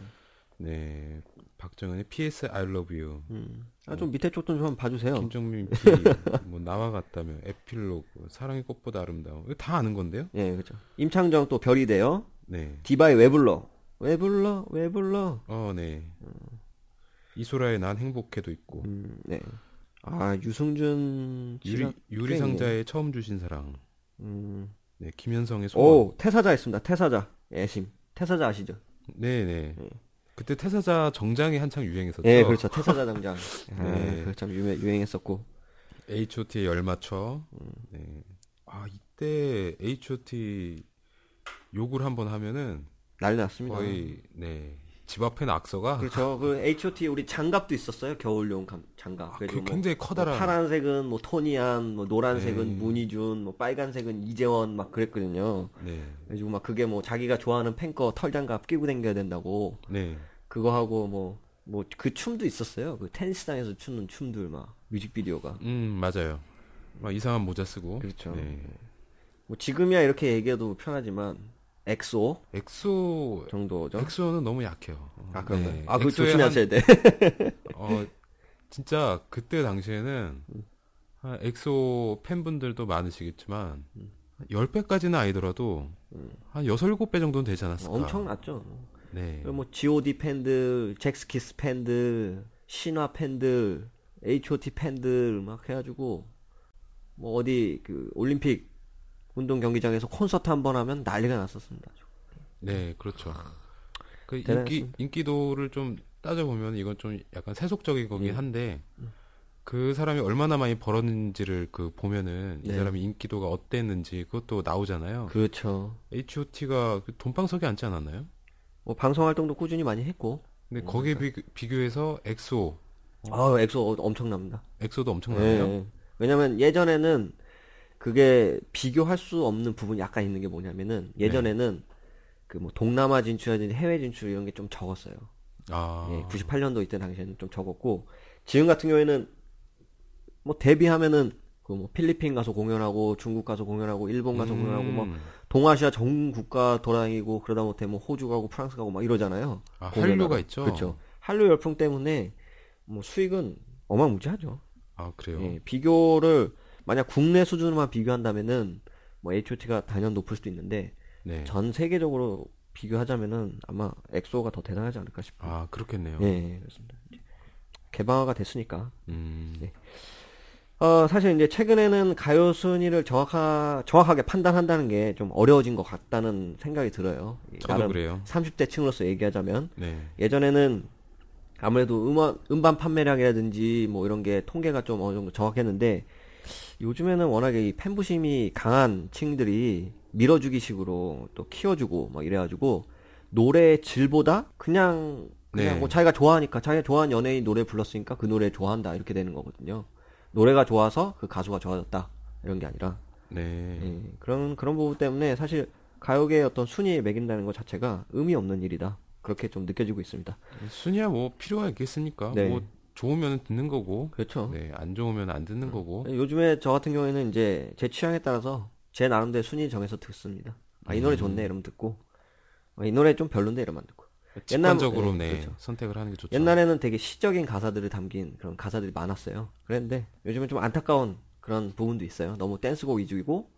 네. 박정현의 PS I Love You. 음. 아좀 밑에 쪽도 좀 한번 봐주세요. 김정민 P. <laughs> 뭐 나와 같다면 에필로그. 사랑의 꽃보다 아름다워. 이거 다 아는 건데요? 예, 그렇죠. 임창정 또 별이 돼요. 네. 디바의 왜 불러? 왜 불러? 왜 불러? 어, 네. 이소라의 난 행복해도 있고. 음, 네. 아 유승준 유리 씨가 유리 꽤 있네요. 상자의 처음 주신 사랑. 음. 네. 김현성의 소원. 오 태사자 있습니다. 태사자. 애심. 태사자 아시죠? 네, 네. 그때 태사자 정장이 한창 유행했었죠. 예, 그렇죠. 태사자 당장. 아, <laughs> 네. 그거 참 유명, 유행했었고. H.O.T의 열맞춰. 음. 네. 아 이때 H.O.T 욕을 한번 하면은 난리 났습니다. 거의 네집 앞에 낙서가 그렇죠. 그 H.O.T 우리 장갑도 있었어요. 겨울용 감- 장갑. 아, 그 뭐 굉장히 커다란 뭐 파란색은 뭐 토니안, 뭐 노란색은 네. 문희준, 뭐 빨간색은 이재원 막 그랬거든요. 네, 그래가지고 막 그게 뭐 자기가 좋아하는 팬거 털 장갑 끼고 다녀야 된다고 네, 그거 하고 뭐 뭐 그 춤도 있었어요. 그 테니스장에서 추는 춤들 막 뮤직비디오가. 음 맞아요. 막 이상한 모자 쓰고 그렇죠. 네. 뭐 지금이야 이렇게 얘기해도 편하지만 엑소 엑소 정도죠. 엑소는 너무 약해요. 아 그런가요? 네. 아 엑소의 조심하셔야 돼. 한- 어 진짜 그때 당시에는 한 엑소 팬분들도 많으시겠지만 10배까지는 아니더라도 한 6, 7배 정도는 되지 않았을까? 엄청났죠. 네. 그리고 뭐 G.O.D 팬들, 젝스키스 팬들, 신화 팬들, H.O.T 팬들 막 해가지고 뭐 어디 그 올림픽 운동 경기장에서 콘서트 한 번 하면 난리가 났었습니다. 네, 그렇죠. 그 인기. 인기도를 좀 따져 보면 이건 좀 약간 세속적인 거긴 예. 한데 그 사람이 얼마나 많이 벌었는지를 그 보면은 이 네. 사람이 인기도가 어땠는지 그것도 나오잖아요. 그렇죠. H.O.T.가 그 돈방석에 앉지 않았나요? 뭐 방송 활동도 꾸준히 많이 했고, 근데 거기에 그러니까. 비, 교 해서 엑소, 아 엑소 엄청납니다. 엑소도 엄청나네요. 예. 왜냐면 예전에는 그게 비교할 수 없는 부분이 약간 있는 게 뭐냐면은 예전에는 그뭐 동남아 진출이라든지 해외 진출 이런 게 좀 적었어요. 아, 예, 98년도 이때 당시에는 좀 적었고 지금 같은 경우에는 뭐 데뷔하면은 그 뭐 필리핀 가서 공연하고 중국 가서 공연하고 일본 가서 음, 공연하고 뭐 동아시아 전 국가 돌아다니고 그러다 못해 뭐 호주 가고 프랑스 가고 막 이러잖아요. 아. 한류가 있죠. 그렇죠. 한류 열풍 때문에 뭐 수익은 어마무지하죠. 아 그래요. 예, 비교를 만약 국내 수준으로만 비교한다면은 뭐 H.O.T.가 단연 높을 수도 있는데 네. 전 세계적으로 비교하자면은 아마 엑소가 더 대단하지 않을까 싶어요. 아 그렇겠네요. 예, 예, 그렇습니다. 개방화가 됐으니까. 음, 네. 어, 사실 이제 최근에는 가요 순위를 정확하, 정확하게 판단한다는 게 좀 어려워진 것 같다는 생각이 들어요. 이 저도 그래요. 30대 층으로서 얘기하자면 네. 예전에는 아무래도 음원, 음반 판매량이라든지 뭐 이런 게 통계가 좀 어느 정도 정확했는데 요즘에는 워낙에 이 팬부심이 강한 층들이 밀어주기 식으로 또 키워주고 막 이래가지고 노래의 질보다 그냥 그냥 네. 뭐 자기가 좋아하니까 자기가 좋아하는 연예인 노래 불렀으니까 그 노래 좋아한다 이렇게 되는 거거든요. 노래가 좋아서 그 가수가 좋아졌다 이런 게 아니라 네. 예, 그런 그런 부분 때문에 사실 가요계의 어떤 순위에 매긴다는 것 자체가 의미 없는 일이다. 그렇게 좀 느껴지고 있습니다. 순위야 뭐 필요가 있겠습니까? 네. 뭐 좋으면 듣는 거고, 그렇죠. 네, 안 좋으면 안 듣는 거고. 요즘에 저 같은 경우에는 이제 제 취향에 따라서 제 나름대로 순위 정해서 듣습니다. 아, 이 노래 좋네 이러면 듣고 아, 이 노래 좀 별론데 이러면 안 듣고. 옛날- 직관적으로 네, 네, 그렇죠. 선택을 하는 게 좋죠. 옛날에는 되게 시적인 가사들을 담긴 그런 가사들이 많았어요. 그랬는데 요즘은 좀 안타까운 그런 부분도 있어요. 너무 댄스곡 위주이고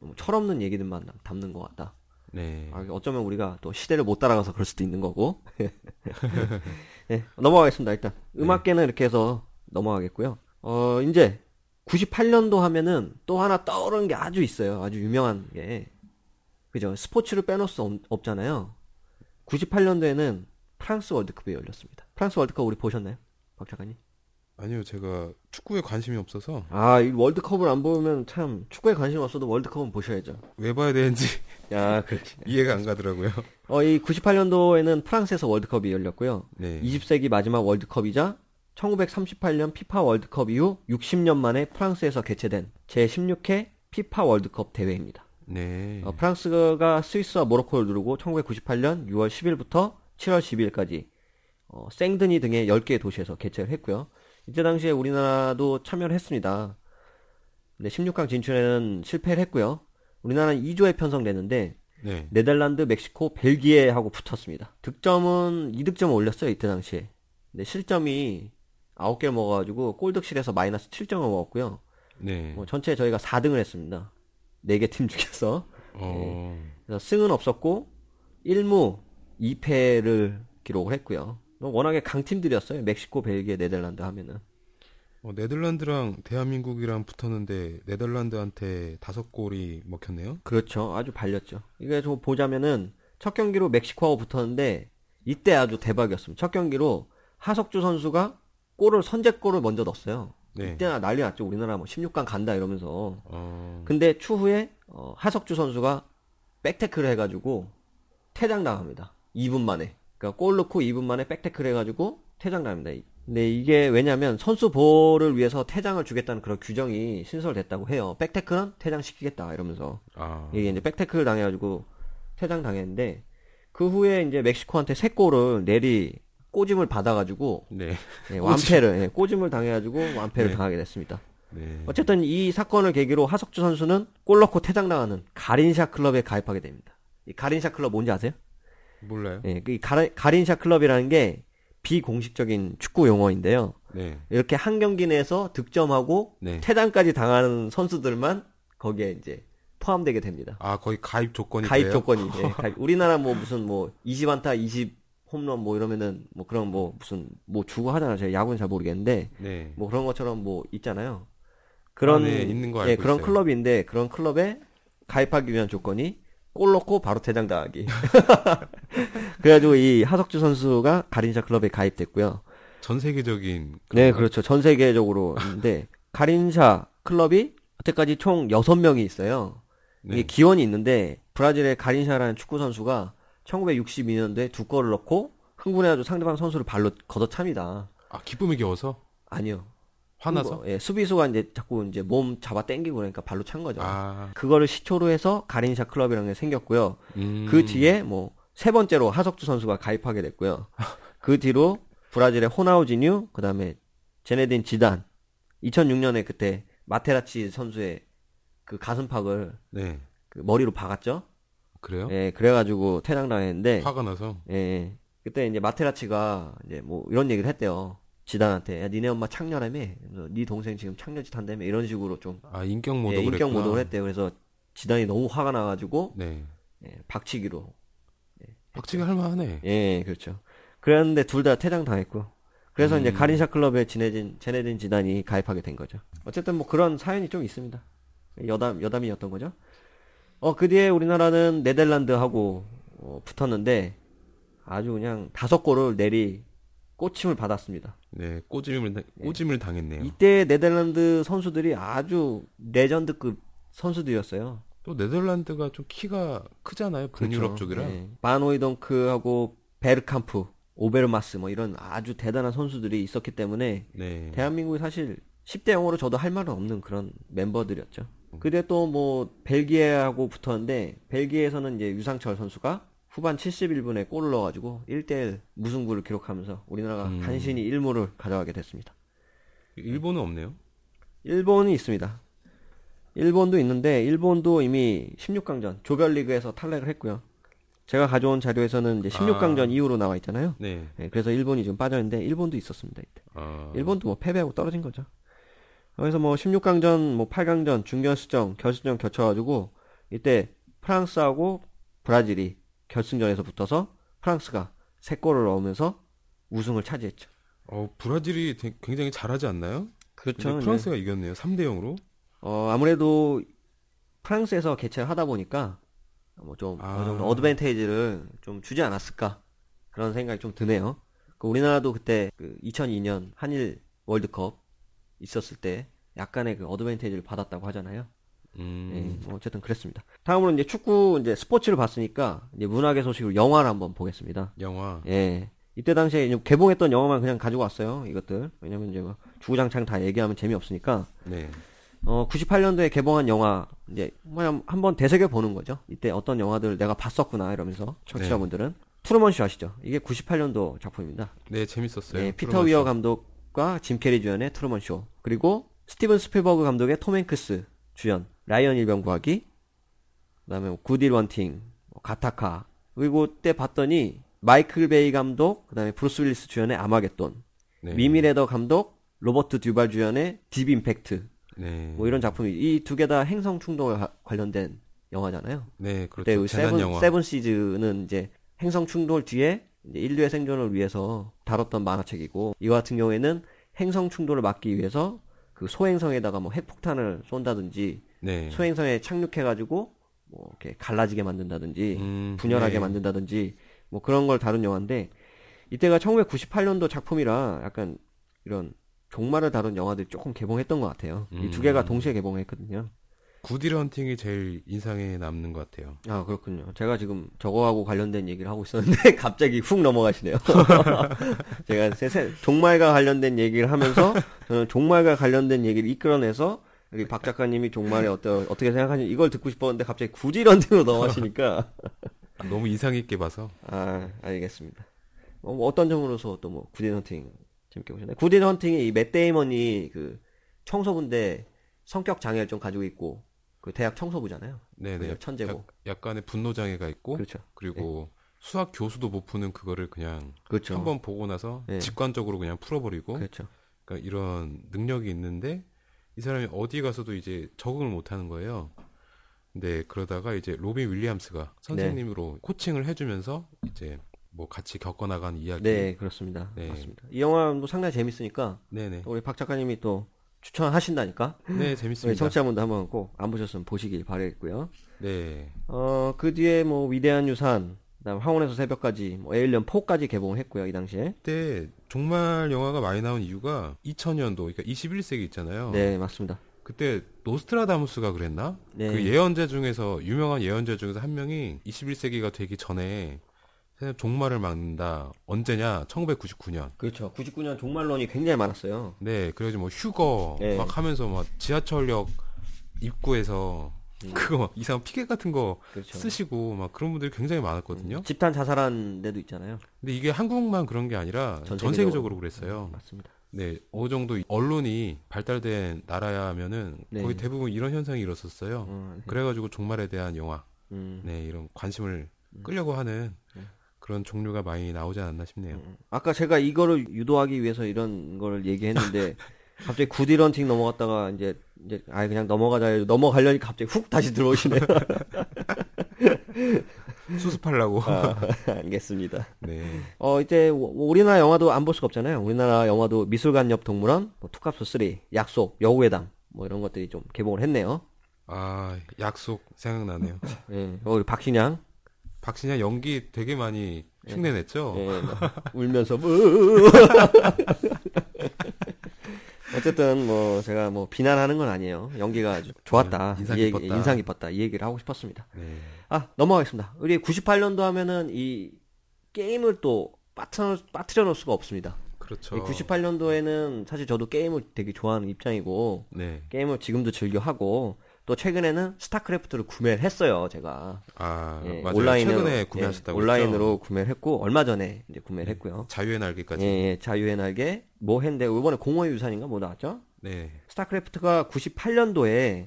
너무 철없는 얘기들만 남- 담는 것 같다. 네. 아, 어쩌면 우리가 또 시대를 못 따라가서 그럴 수도 있는 거고. <laughs> 네, 넘어가겠습니다. 일단 음악계는 이렇게 해서 넘어가겠고요. 어, 이제 98년도 하면은 또 하나 떠오르는 게 아주 있어요. 아주 유명한 게 그죠? 스포츠를 빼놓을 수 없, 없잖아요. 98년도에는 프랑스 월드컵이 열렸습니다. 프랑스 월드컵 우리 보셨나요? 박 작가님? 아니요, 제가 축구에 관심이 없어서 아, 이 월드컵을 안 보면 참 축구에 관심 없어도 월드컵은 보셔야죠. 왜 봐야 되는지 야, <laughs> 그렇지. <laughs> 이해가 안 가더라고요. 어, 이 98년도에는 프랑스에서 월드컵이 열렸고요. 네. 20세기 마지막 월드컵이자 1938년 피파 월드컵 이후 60년 만에 프랑스에서 개최된 제16회 피파 월드컵 대회입니다. 네. 어, 프랑스가 스위스와 모로코를 누르고 1998년 6월 10일부터 7월 12일까지 어, 생드니 등의 10개의 도시에서 개최를 했고요. 이때 당시에 우리나라도 참여를 했습니다. 근데 16강 진출에는 실패를 했고요. 우리나라는 2조에 편성됐는데 네. 네덜란드, 멕시코, 벨기에하고 붙었습니다. 득점은 2득점을 올렸어요, 이때 당시에. 근데 실점이 9개를 먹어가지고 골득실에서 마이너스 7점을 먹었고요. 네. 뭐 전체 저희가 4등을 했습니다. 4개 팀 중에서. 어. 그래서 승은 없었고 1무 2패를 기록을 했고요. 워낙에 강팀들이었어요. 멕시코, 벨기에, 네덜란드 하면은. 어, 네덜란드랑 대한민국이랑 붙었는데 네덜란드한테 다섯 골이 먹혔네요. 그렇죠. 아주 발렸죠. 이게 좀 보자면은 첫 경기로 멕시코하고 붙었는데 이때 아주 대박이었습니다. 첫 경기로 하석주 선수가 골을 선제골을 먼저 넣었어요. 네. 이때나 난리 났죠. 우리나라 뭐 16강 간다 이러면서. 어. 근데 추후에 어, 하석주 선수가 백태클을 해가지고 퇴장 당합니다. 2분 만에. 그러니까 골 넣고 2분 만에 백태클 해가지고 퇴장당합니다. 근데 이게 왜냐면 선수 보호를 위해서 퇴장을 주겠다는 그런 규정이 신설됐다고 해요. 백태클은 퇴장시키겠다 이러면서. 아. 이게 이제 백태클 당해가지고 퇴장 당했는데 그 후에 이제 멕시코한테 세 골을 내리 꼬짐을 받아가지고 네. 예, 완패를 예, 꼬짐을 당해가지고 완패를 네. 당하게 됐습니다. 네. 어쨌든 이 사건을 계기로 하석주 선수는 골 넣고 퇴장당하는 가린샤 클럽에 가입하게 됩니다. 이 가린샤 클럽 뭔지 아세요? 몰라요. 예, 그 가라- 가린샤 클럽이라는 게 비공식적인 축구 용어인데요. 네. 이렇게 한 경기 내에서 득점하고 네. 퇴장까지 당하는 선수들만 거기에 이제 포함되게 됩니다. 아 거의 가입 조건이 가입? 조건이. 예, <laughs> 가입. 우리나라 뭐 무슨 뭐 20안타, 20 홈런 뭐 이러면은 뭐 그런 뭐 무슨 뭐 주고 하잖아요. 제가 야구는 잘 모르겠는데 네. 뭐 그런 것처럼 뭐 있잖아요. 그런 아, 네, 있는 거 예, 알고 그런 있어요. 클럽인데 그런 클럽에 가입하기 위한 조건이 골 넣고 바로 퇴장당하기. <laughs> 그래가지고 이 하석주 선수가 가린샤 클럽에 가입됐고요. 전 세계적인 네, 그렇죠. 전 세계적으로 있는데 <laughs> 가린샤 클럽이 여태까지 총 6명이 있어요. 네. 이게 기원이 있는데 브라질의 가린샤라는 축구 선수가 1962년도에 두 골을 넣고 흥분해가지고 상대방 선수를 발로 걷어찹니다. 아 기쁨이 겨워서 아니요. 화나서 흥분, 예, 수비수가 이제 자꾸 이제 몸 잡아 당기고 그러니까 발로 찬 거죠. 아 그거를 시초로 해서 가린샤 클럽이라는 게 생겼고요. 음. 그 뒤에 뭐 세 번째로 하석주 선수가 가입하게 됐고요. <laughs> 그 뒤로 브라질의 호나우지뉴, 그 다음에 제네딘 지단, 2006년에 그때 마테라치 선수의 그 가슴팍을 네 그 머리로 박았죠. 그래요? 예, 그래가지고 퇴장 당했는데, 화가 나서 예, 그때 이제 마테라치가 이제 뭐 이런 얘기를 했대요. 지단한테, 야, 니네 엄마 창녀라며, 네 동생 지금 창녀짓 한다며, 이런 식으로 좀 아 인격 모독을 예, 인격. 모독을 했대요. 그래서 지단이 너무 화가 나가지고 네 예, 박치기로 박치기 할만하네. 예, 그렇죠. 그랬는데 둘 다 퇴장 당했고. 그래서 음. 이제 가린샤 클럽에 지내진 제네딘 지단이 가입하게 된 거죠. 어쨌든 뭐 그런 사연이 좀 있습니다. 여담 여담이었던 거죠. 어, 그 뒤에 우리나라는 네덜란드하고 어, 붙었는데 아주 그냥 다섯 골을 내리 꽂힘을 받았습니다. 네 꽂힘을 당- 꽂힘을 당했네요. 이때 네덜란드 선수들이 아주 레전드급 선수들이었어요. 또 네덜란드가 좀 키가 크잖아요. 북유럽 쪽이라. 네. 반 호이동크하고 베르캄프, 오베르마스 뭐 이런 아주 대단한 선수들이 있었기 때문에 네. 대한민국이 사실 10대 0으로 저도 할 말은 없는 그런 멤버들이었죠. 근데 또뭐 벨기에하고 붙었는데 벨기에에서는 이제 유상철 선수가 후반 71분에 골을 넣어가지고 1대1 무승부를 기록하면서 우리나라가 음. 간신히 1무를 가져가게 됐습니다. 일본은 없네요. 일본이 있습니다. 일본도 있는데 일본도 이미 16강전 조별리그에서 탈락을 했고요. 제가 가져온 자료에서는 이제 16강전 아. 이후로 나와 있잖아요. 네. 네, 그래서 일본이 지금 빠졌는데 일본도 있었습니다. 이때. 아, 일본도 뭐 패배하고 떨어진 거죠. 그래서 뭐 16강전, 뭐 8강전, 중결승전, 결승전 겹쳐가지고 이때 프랑스하고 브라질이 결승전에서 붙어서 프랑스가 세 골을 넣으면서 우승을 차지했죠. 어, 브라질이 되- 굉장히 잘하지 않나요? 그렇죠. 근데 프랑스가 이겼네요. 3대 0으로. 어, 아무래도 프랑스에서 개최를 하다 보니까 뭐좀 아. 어느 정도 어드밴테이지를 좀 주지 않았을까 그런 생각이 좀 드네요. 그 우리나라도 그때 그 2002년 한일 월드컵 있었을 때 약간의 그 어드밴테이지를 받았다고 하잖아요. 음. 예, 뭐 어쨌든 그랬습니다. 다음으로 이제 축구 이제 스포츠를 봤으니까 이제 문학의 소식으로 영화를 한번 보겠습니다. 영화. 예. 이때 당시에 이제 개봉했던 영화만 그냥 가지고 왔어요. 이것들. 왜냐면 이제 뭐 주구장창 다 얘기하면 재미없으니까. 네. 어, 98년도에 개봉한 영화, 이제, 그냥 한번 되새겨 보는 거죠. 이때 어떤 영화들을 내가 봤었구나, 이러면서, 청취자분들은. 트루먼 쇼 아시죠? 이게 98년도 작품입니다. 네, 재밌었어요. 예, 피터 트루먼 위어 쇼. 감독과 짐 캐리 주연의 트루먼 쇼. 그리고 스티븐 스필버그 감독의 톰 행크스 주연, 라이언 일병 구하기. 그 다음에 굿 윌 헌팅, 뭐 가타카. 그리고 때 봤더니, 마이클 베이 감독, 그 다음에 브루스 윌리스 주연의 아마겟돈. 네. 미미 레더 감독, 로버트 듀발 주연의 딥 임팩트. 네. 뭐 이런 작품이 이 두 개 다 행성 충돌 관련된 영화잖아요. 네, 그때 그렇죠. 그 재난 세븐. 세븐 시즈는 이제 행성 충돌 뒤에 인류의 생존을 위해서 다뤘던 만화책이고 이거 같은 경우에는 행성 충돌을 막기 위해서 그 소행성에다가 뭐 핵폭탄을 쏜다든지 네. 소행성에 착륙해가지고 뭐 이렇게 갈라지게 만든다든지 음, 분열하게 네. 만든다든지 뭐 그런 걸 다룬 영화인데 이때가 1998년도 작품이라 약간 이런 종말을 다룬 영화들이 조금 개봉했던 것 같아요. 이두 음. 개가 동시에 개봉했거든요. 구딜 헌팅이 제일 인상에 남는 것 같아요. 아 그렇군요. 제가 지금 저거하고 관련된 얘기를 하고 있었는데 <laughs> 갑자기 훅 넘어가시네요. <laughs> 제가 세, 세, 종말과 관련된 얘기를 하면서 저는 종말과 관련된 얘기를 이끌어내서 우리 박 작가님이 종말에 어떠, 어떻게 생각하는지 이걸 듣고 싶었는데 갑자기 굳이 런딩으로 넘어가시니까 <laughs> 너무 인상 깊게 봐서. 아 알겠습니다. 어, 뭐 어떤 점으로서 또 뭐 구딘 헌팅 재밌게 보셨나요? 구딘 헌팅이 이맷 데이먼이 그 청소부인데 성격 장애를 좀 가지고 있고 그 대학 청소부잖아요. 네네. 그 천재고. 약, 약간의 분노 장애가 있고 그렇죠. 그리고 수학 교수도 못 푸는 그거를 그냥 그렇죠. 한번 보고 나서 네. 직관적으로 그냥 풀어버리고 그렇죠. 그러니까 이런 능력이 있는데 이 사람이 어디 가서도 이제 적응을 못 하는 거예요. 네, 그러다가 이제 로빈 윌리엄스가 선생님으로 코칭을 해주면서 이제 뭐 같이 겪어나간 이야기. 네, 그렇습니다. 네. 맞습니다. 이 영화도 상당히 재밌으니까 네네. 우리 박 작가님이 또 추천하신다니까 네, 재밌습니다. 청취자분들 한번 꼭 안 보셨으면 보시길 바라겠고요. 네. 어, 그 뒤에 뭐 위대한 유산, 그다음 황혼에서 새벽까지, 뭐 에일리언 4까지 개봉했고요 이 당시에. 그때 정말 영화가 많이 나온 이유가 2000년도, 그러니까 21세기 있잖아요. 네, 맞습니다. 그때 노스트라다무스가 그랬나? 네. 그 예언자 중에서 유명한 예언자 중에서 한 명이 21세기가 되기 전에 종말을 막는다. 언제냐? 1999년. 그렇죠. 99년 종말론이 굉장히 많았어요. 네, 그래가지고 뭐 휴거 네. 막 하면서 막 지하철역 입구에서 그거 막 이상한 피켓 같은 거 음. 그렇죠. 쓰시고 막 그런 분들이 굉장히 많았거든요. 집단 자살한 데도 있잖아요. 근데 이게 한국만 그런 게 아니라 전전 세계적으로. 그랬어요. 맞습니다. 네, 어느 정도 언론이 발달된 나라야 하면은 네. 거의 대부분 이런 현상이 일었었어요. 어, 네. 그래가지고 종말에 대한 영화, 음. 네 이런 관심을 끌려고 하는 네. 그런 종류가 많이 나오지 않았나 싶네요. 아까 제가 이거를 유도하기 위해서 이런 거를 얘기했는데 <laughs> 갑자기 구디런팅 넘어갔다가 이제 이제 아예 그냥 넘어가자 넘어가려니까 갑자기 훅 다시 들어오시네요. <laughs> 수습하려고. 아, 알겠습니다. 네, 어 이제 우- 우리나라 영화도 안 볼 수가 없잖아요. 우리나라 영화도 미술관 옆 동물원, 뭐 투캅스 3, 약속, 여우회담 뭐 이런 것들이 좀 개봉을 했네요. 아 약속 생각나네요. 예, 어, 박신양 박신양 연기 되게 많이 흉내냈죠. 예, 뭐, 울면서 뭐 <laughs> 어쨌든 뭐 제가 뭐 비난하는 건 아니에요. 연기가 아주 좋았다. 네, 인상 이 얘기, 깊었다. 인상 깊었다. 이 얘기를 하고 싶었습니다. 네. 아 넘어가겠습니다. 우리 98년도 하면은 이 게임을 또 빠뜨려, 빠뜨려 놓을 수가 없습니다. 그렇죠. 이 98년도에는 사실 저도 게임을 되게 좋아하는 입장이고 네. 게임을 지금도 즐겨 하고 또 최근에는 스타크래프트를 구매를 했어요 제가 아 예, 맞아요. 온라인으로 최근에 예, 구매하셨다고 온라인으로 구매를 했고 얼마 전에 이제 구매를 했고요. 자유의 날개까지. 예, 예, 자유의 날개 뭐 했는데 이번에 공허의 유산인가 뭐 나왔죠? 네. 스타크래프트가 98년도에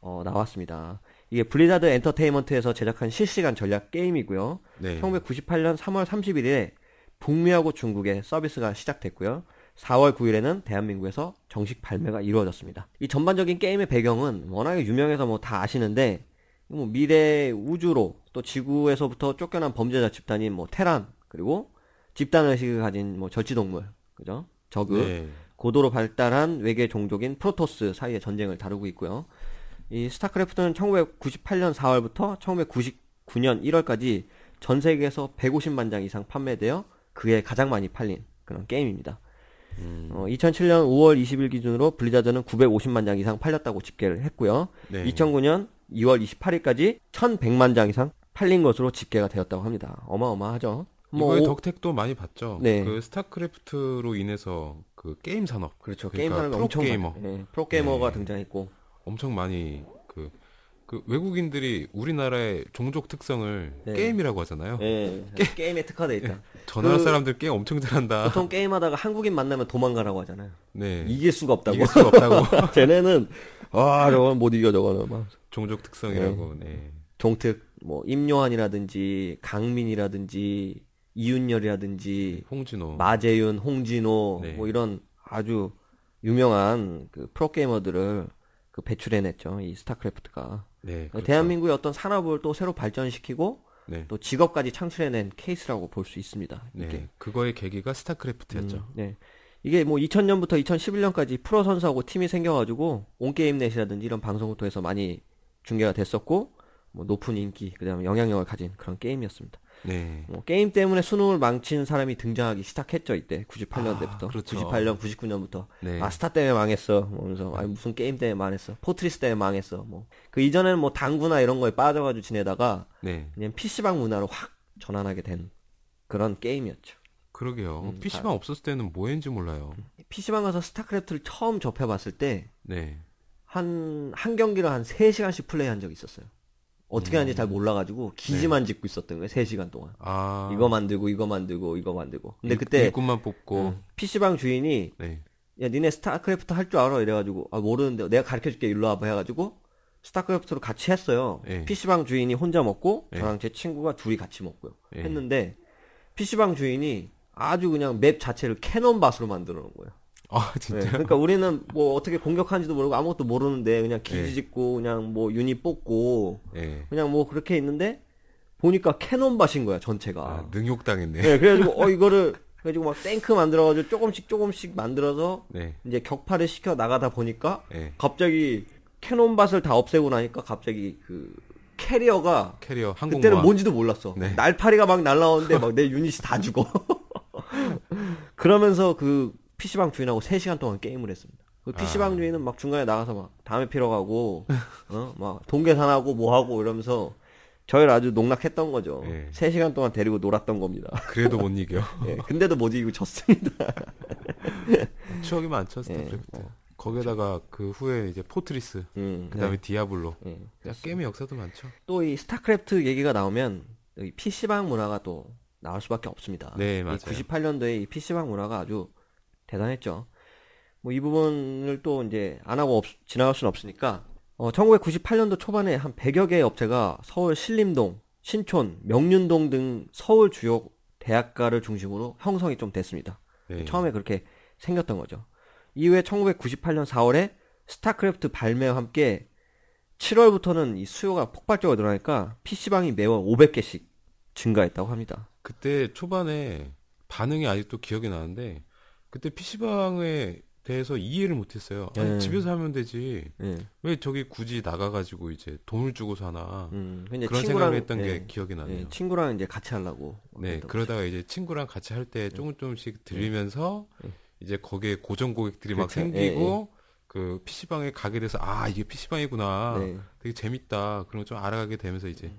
어, 나왔습니다. 이게 블리자드 엔터테인먼트에서 제작한 실시간 전략 게임이고요. 네. 1998년 3월 31일에 북미하고 중국에 서비스가 시작됐고요. 4월 9일에는 대한민국에서 정식 발매가 이루어졌습니다. 이 전반적인 게임의 배경은 워낙에 유명해서 뭐 다 아시는데 뭐 미래 우주로 또 지구에서부터 쫓겨난 범죄자 집단인 뭐 테란 그리고 집단 의식을 가진 뭐 절지 동물 그죠? 저그 네. 고도로 발달한 외계 종족인 프로토스 사이의 전쟁을 다루고 있고요. 이 스타크래프트는 1998년 4월부터 1999년 1월까지 전 세계에서 150만 장 이상 판매되어 그에 가장 많이 팔린 그런 게임입니다. 음. 어, 2007년 5월 20일 기준으로 블리자드는 950만 장 이상 팔렸다고 집계를 했고요. 네. 2009년 2월 28일까지 1100만 장 이상 팔린 것으로 집계가 되었다고 합니다. 어마어마하죠. 뭐 오- 덕택도 많이 봤죠. 네. 그 스타크래프트로 인해서 그 게임 산업 그렇죠. 그러니까 게임 산업이 엄청 프로게이머. 많- 예, 프로 게이머가 네. 등장했고 엄청 많이 그, 그 외국인들이 우리나라의 종족 특성을 네. 게임이라고 하잖아요. 예, 게임에 특화돼 있다. <laughs> 저 나라 그- 사람들 게임 엄청 잘한다. 보통 게임하다가 한국인 만나면 도망가라고 하잖아요. 네. 이길 수가 없다고. 이길 수가 없다고 <laughs> 쟤네는 아 저건 못 이겨 저거는 막 종족 특성이라고. 네. 종특 뭐 임요한이라든지 강민이라든지 이윤열이라든지 홍진호. 마재윤, 홍진호 네. 뭐 이런 아주 유명한 그 프로게이머들을 그 배출해냈죠 이 스타크래프트가 네. 그렇죠. 대한민국의 어떤 산업을 또 새로 발전시키고 네. 또 직업까지 창출해낸 케이스라고 볼 수 있습니다. 이게. 네. 그거의 계기가 스타크래프트였죠. 음, 네. 이게 뭐 2000년부터 2011년까지 프로 선수하고 팀이 생겨가지고 온게임넷이라든지 이런 방송을 통해서 많이 중계가 됐었고 뭐 높은 인기 그다음에 영향력을 가진 그런 게임이었습니다. 네. 뭐 게임 때문에 수능을 망친 사람이 등장하기 시작했죠 이때 98년대부터 아, 그렇죠. 98년 99년부터 네. 아 스타 때문에 망했어 뭐 하면서 아니 무슨 게임 때문에 망했어 포트리스 때문에 망했어 뭐 그 이전에는 뭐 당구나 이런 거에 빠져가지고 지내다가 네. 그냥 PC방 문화로 확 전환하게 된 그런 게임이었죠. 그러게요. 음, PC방 없었을 때는 뭐 했는지 몰라요. PC방 가서 스타크래프트를 처음 접해봤을 때 네. 한, 한 경기를 한 3시간씩 플레이 한 적이 있었어요. 어떻게 하는지 잘 몰라가지고 기지만 짓고 있었던 거예요, 3시간 동안. 아. 이거 만들고, 이거 만들고, 이거 만들고. 근데 일- 그때, 일꾼만 뽑고. 어, PC방 주인이, 네. 야, 니네 스타크래프트 할 줄 알아? 이래가지고, 아, 모르는데 내가 가르쳐 줄게, 일로 와봐. 해가지고, 스타크래프트로 같이 했어요. 네. PC방 주인이 혼자 먹고, 네. 저랑 제 친구가 둘이 같이 먹고요. 네. 했는데, PC방 주인이 아주 그냥 맵 자체를 캐논 밭으로 만들어 놓은 거예요. 아, 네, 진짜? 그러니까 우리는 뭐 어떻게 공격하는지도 모르고 아무것도 모르는데 그냥 기지 네. 짓고 그냥 뭐 유닛 뽑고 예. 그냥 뭐 그렇게 있는데 보니까 캐논밭인 거야 전체가. 아, 능욕당했네. 네, 그래가지고 <laughs> 어 이거를 그래가지고 막 탱크 만들어가지고 조금씩 조금씩 만들어서 네. 이제 격파를 시켜 나가다 보니까 예. 갑자기 캐논밭을 다 없애고 나니까 갑자기 그 캐리어가 캐리어 항공모함. 그때는 뭔지도 몰랐어. 네. 날파리가 막 날라오는데 막 내 유닛이 다 죽어. <laughs> 그러면서 그 PC방 주인하고 3시간 동안 게임을 했습니다. 그 PC방 아. 주인은 막 중간에 나가서 막 담배 피러 가고, <laughs> 어, 막 돈 계산하고 뭐 하고 이러면서 저희를 아주 농락했던 거죠. 예. 3시간 동안 데리고 놀았던 겁니다. 그래도 못 이겨. <laughs> 예, 근데도 못 이기고 졌습니다. <laughs> 추억이 많죠, 예, 스타크래프트. 거기에다가 그 후에 이제 포트리스, 음, 그다음에 디아블로. 예. 야, 게임의 역사도 많죠. 또 이 스타크래프트 얘기가 나오면 이 PC방 문화가 또 나올 수밖에 없습니다. 네, 맞아요. 98년도에 이 PC방 문화가 아주 대단했죠. 뭐 이 부분을 또 이제 안 하고 없- 지나갈 수는 없으니까 어, 1998년도 초반에 한 100여 개의 업체가 서울 신림동, 신촌, 명륜동 등 서울 주요 대학가를 중심으로 형성이 좀 됐습니다. 네. 처음에 그렇게 생겼던 거죠. 이후에 1998년 4월에 스타크래프트 발매와 함께 7월부터는 이 수요가 폭발적으로 늘어나니까 PC방이 매월 500개씩 증가했다고 합니다. 그때 초반에 반응이 아직도 기억이 나는데 그때 PC방에 대해서 이해를 못했어요. 아니, 네. 집에서 하면 되지. 예. 왜 저기 굳이 나가가지고 이제 돈을 주고 사나. 음, 그런 생각을 했던 예, 게 기억이 나네요. 예, 친구랑 이제 같이 하려고. 네, 그러다가 이제 친구랑 같이 할 때 조금 조금씩 들리면서 네. 이제 거기에 고정 고객들이 막 그렇죠. 생기고 그 PC방에 가게 돼서 아, 이게 PC방이구나. 네. 되게 재밌다. 그런 거 좀 알아가게 되면서 이제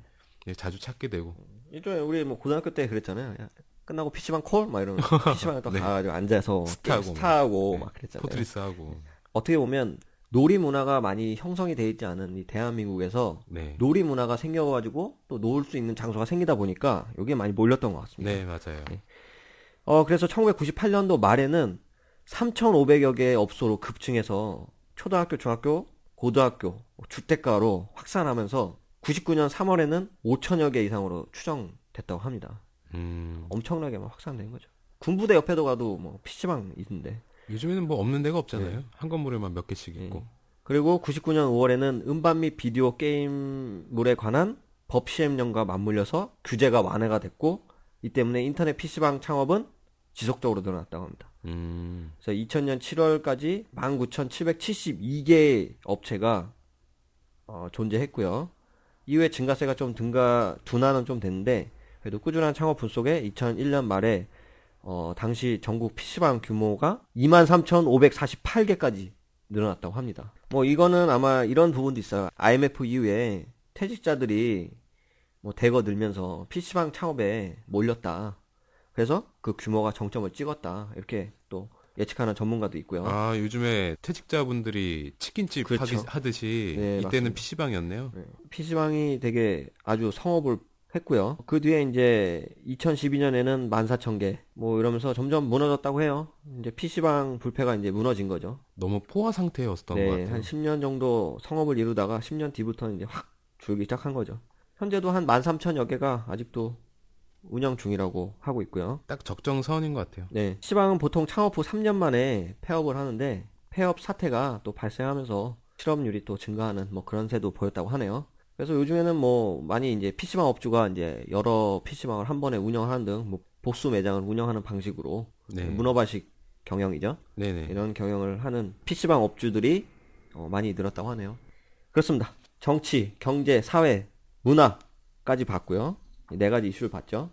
예, 자주 찾게 되고. 일종에 우리 뭐 고등학교 때 그랬잖아요. 야, 끝나고 PC방 콜? 막 이러면 <laughs> PC방에 또 네. 가가지고 앉아서 스타하고 스타하고 네. 막 그랬잖아요. 포트리스 하고. 어떻게 보면 놀이 문화가 많이 형성이 돼 있지 않은 이 대한민국에서 네. 놀이 문화가 생겨가지고 또 놀 수 있는 장소가 생기다 보니까 여기에 많이 몰렸던 것 같습니다. 네, 맞아요. 어, 그래서 1998년도 말에는 3,500여 개의 업소로 급증해서 초등학교, 중학교, 고등학교, 주택가로 확산하면서 99년 3월에는 5천여 개 이상으로 추정됐다고 합니다. 음. 엄청나게 막 확산된 거죠. 군부대 옆에도 가도 뭐 PC방 있는데. 요즘에는 뭐 없는 데가 없잖아요. 한 건물에만 몇 개씩 있고. 예. 그리고 99년 5월에는 음반 및 비디오 게임물에 관한 법 시행령과 맞물려서 규제가 완화가 됐고 이 때문에 인터넷 PC방 창업은 지속적으로 늘어났다고 합니다. 음. 그래서 2000년 7월까지 19,772개의 업체가 어, 존재했고요. 이후에 증가세가 좀 등가 둔화는 좀 됐는데 그래도 꾸준한 창업 분 속에 2001년 말에 어, 당시 전국 PC방 규모가 23,548개까지 늘어났다고 합니다. 뭐 이거는 아마 이런 부분도 있어요. IMF 이후에 퇴직자들이 뭐 대거 늘면서 PC방 창업에 몰렸다. 그래서 그 규모가 정점을 찍었다. 이렇게 또 예측하는 전문가도 있고요. 아, 요즘에 퇴직자분들이 치킨집 그렇죠. 하듯이 네, 이때는 맞습니다. PC방이었네요. PC방이 되게 아주 성업을 했고요. 그 뒤에 이제 2012년에는 14,000개 뭐 이러면서 점점 무너졌다고 해요. 이제 PC방 불패가 이제 무너진 거죠. 너무 포화 상태였던 것 네, 같아요. 한 10년 정도 성업을 이루다가 10년 뒤부터는 이제 확 줄기 시작한 거죠. 현재도 한 13,000여 개가 아직도 운영 중이라고 하고 있고요. 딱 적정선인 것 같아요. 네. PC방은 보통 창업 후 3년 만에 폐업을 하는데 폐업 사태가 또 발생하면서 실업률이 또 증가하는 뭐 그런 새도 보였다고 하네요. 그래서 요즘에는 뭐 많이 이제 PC방 업주가 이제 여러 PC방을 한 번에 운영하는 등 뭐 복수 매장을 운영하는 방식으로 네. 문어발식 경영이죠. 네네. 이런 경영을 하는 PC방 업주들이 어, 많이 늘었다고 하네요. 그렇습니다. 정치, 경제, 사회, 문화까지 봤고요. 이네 가지 이슈를 봤죠.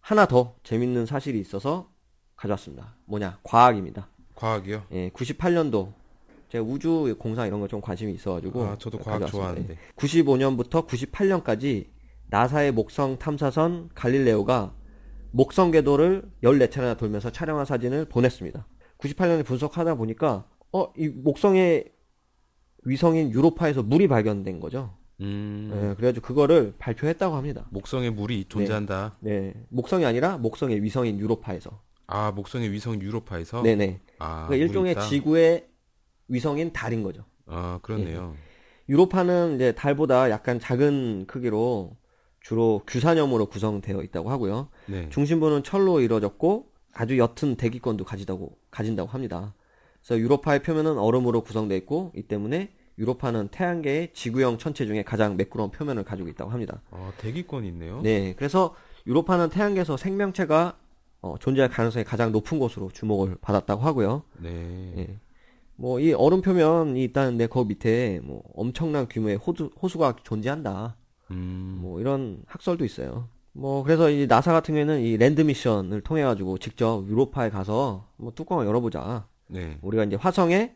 하나 더 재밌는 사실이 있어서 가져왔습니다. 뭐냐? 과학입니다. 과학이요? 예, 98년도 제가 우주 공사 이런 거 좀 관심이 있어가지고 아, 저도 과학. 좋아하는데. 95년부터 98년까지 나사의 목성 탐사선 갈릴레오가 목성 궤도를 14차례나 돌면서 촬영한 사진을 보냈습니다. 98년에 분석하다 보니까 어, 이 목성의 위성인 유로파에서 물이 발견된 거죠. 음. 예, 그래가지고 그거를 발표했다고 합니다. 목성에 물이 존재한다. 네, 목성이 아니라 목성의 위성인 유로파에서. 아, 목성의 위성 유로파에서? 네네. 아, 그러니까 일종의 있다? 지구의 위성인 달인 거죠. 아, 그렇네요. 유로파는 이제 달보다 약간 작은 크기로 주로 규산염으로 구성되어 있다고 하고요. 네. 중심부는 철로 이루어졌고 아주 옅은 대기권도 가지다고 가진다고 합니다. 그래서 유로파의 표면은 얼음으로 구성되어 있고 이 때문에 유로파는 태양계의 지구형 천체 중에 가장 매끄러운 표면을 가지고 있다고 합니다. 아, 대기권이 있네요. 네, 그래서 유로파는 태양계에서 생명체가 어, 존재할 가능성이 가장 높은 곳으로 주목을 받았다고 하고요. 네. 예. 뭐 이 얼음 표면이 있다는데 그 밑에 뭐 엄청난 규모의 호수, 호수가 존재한다. 음. 뭐 이런 학설도 있어요. 뭐 그래서 이 나사 같은 경우에는 이 land mission을 통해 가지고 직접 유로파에 가서 뭐 뚜껑을 열어보자. 네. 우리가 이제 화성에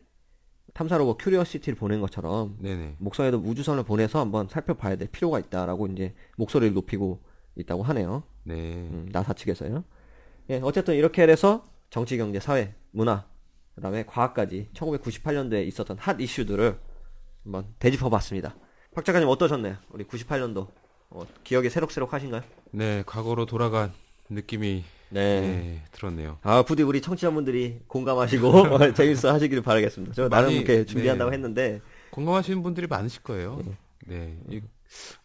탐사 로봇 큐리어시티를 보낸 것처럼 네네. 목성에도 우주선을 보내서 한번 살펴봐야 될 필요가 있다라고 이제 목소리를 높이고 있다고 하네요. 네. 음, 나사 측에서요. 예, 어쨌든 이렇게 해서 정치, 경제, 사회, 문화, 그다음에 과학까지 1998년도에 있었던 핫 이슈들을 한번 되짚어봤습니다. 박 작가님 어떠셨나요? 우리 98년도 어, 기억이 새록새록 하신가요? 네, 과거로 돌아간 느낌이 네. 네, 들었네요. 아 부디 우리 청취자분들이 공감하시고 <laughs> <laughs> 재밌어 하시기를 바라겠습니다. 저 나름 이렇게 준비한다고 네. 했는데 공감하시는 분들이 많으실 거예요. 네. 이,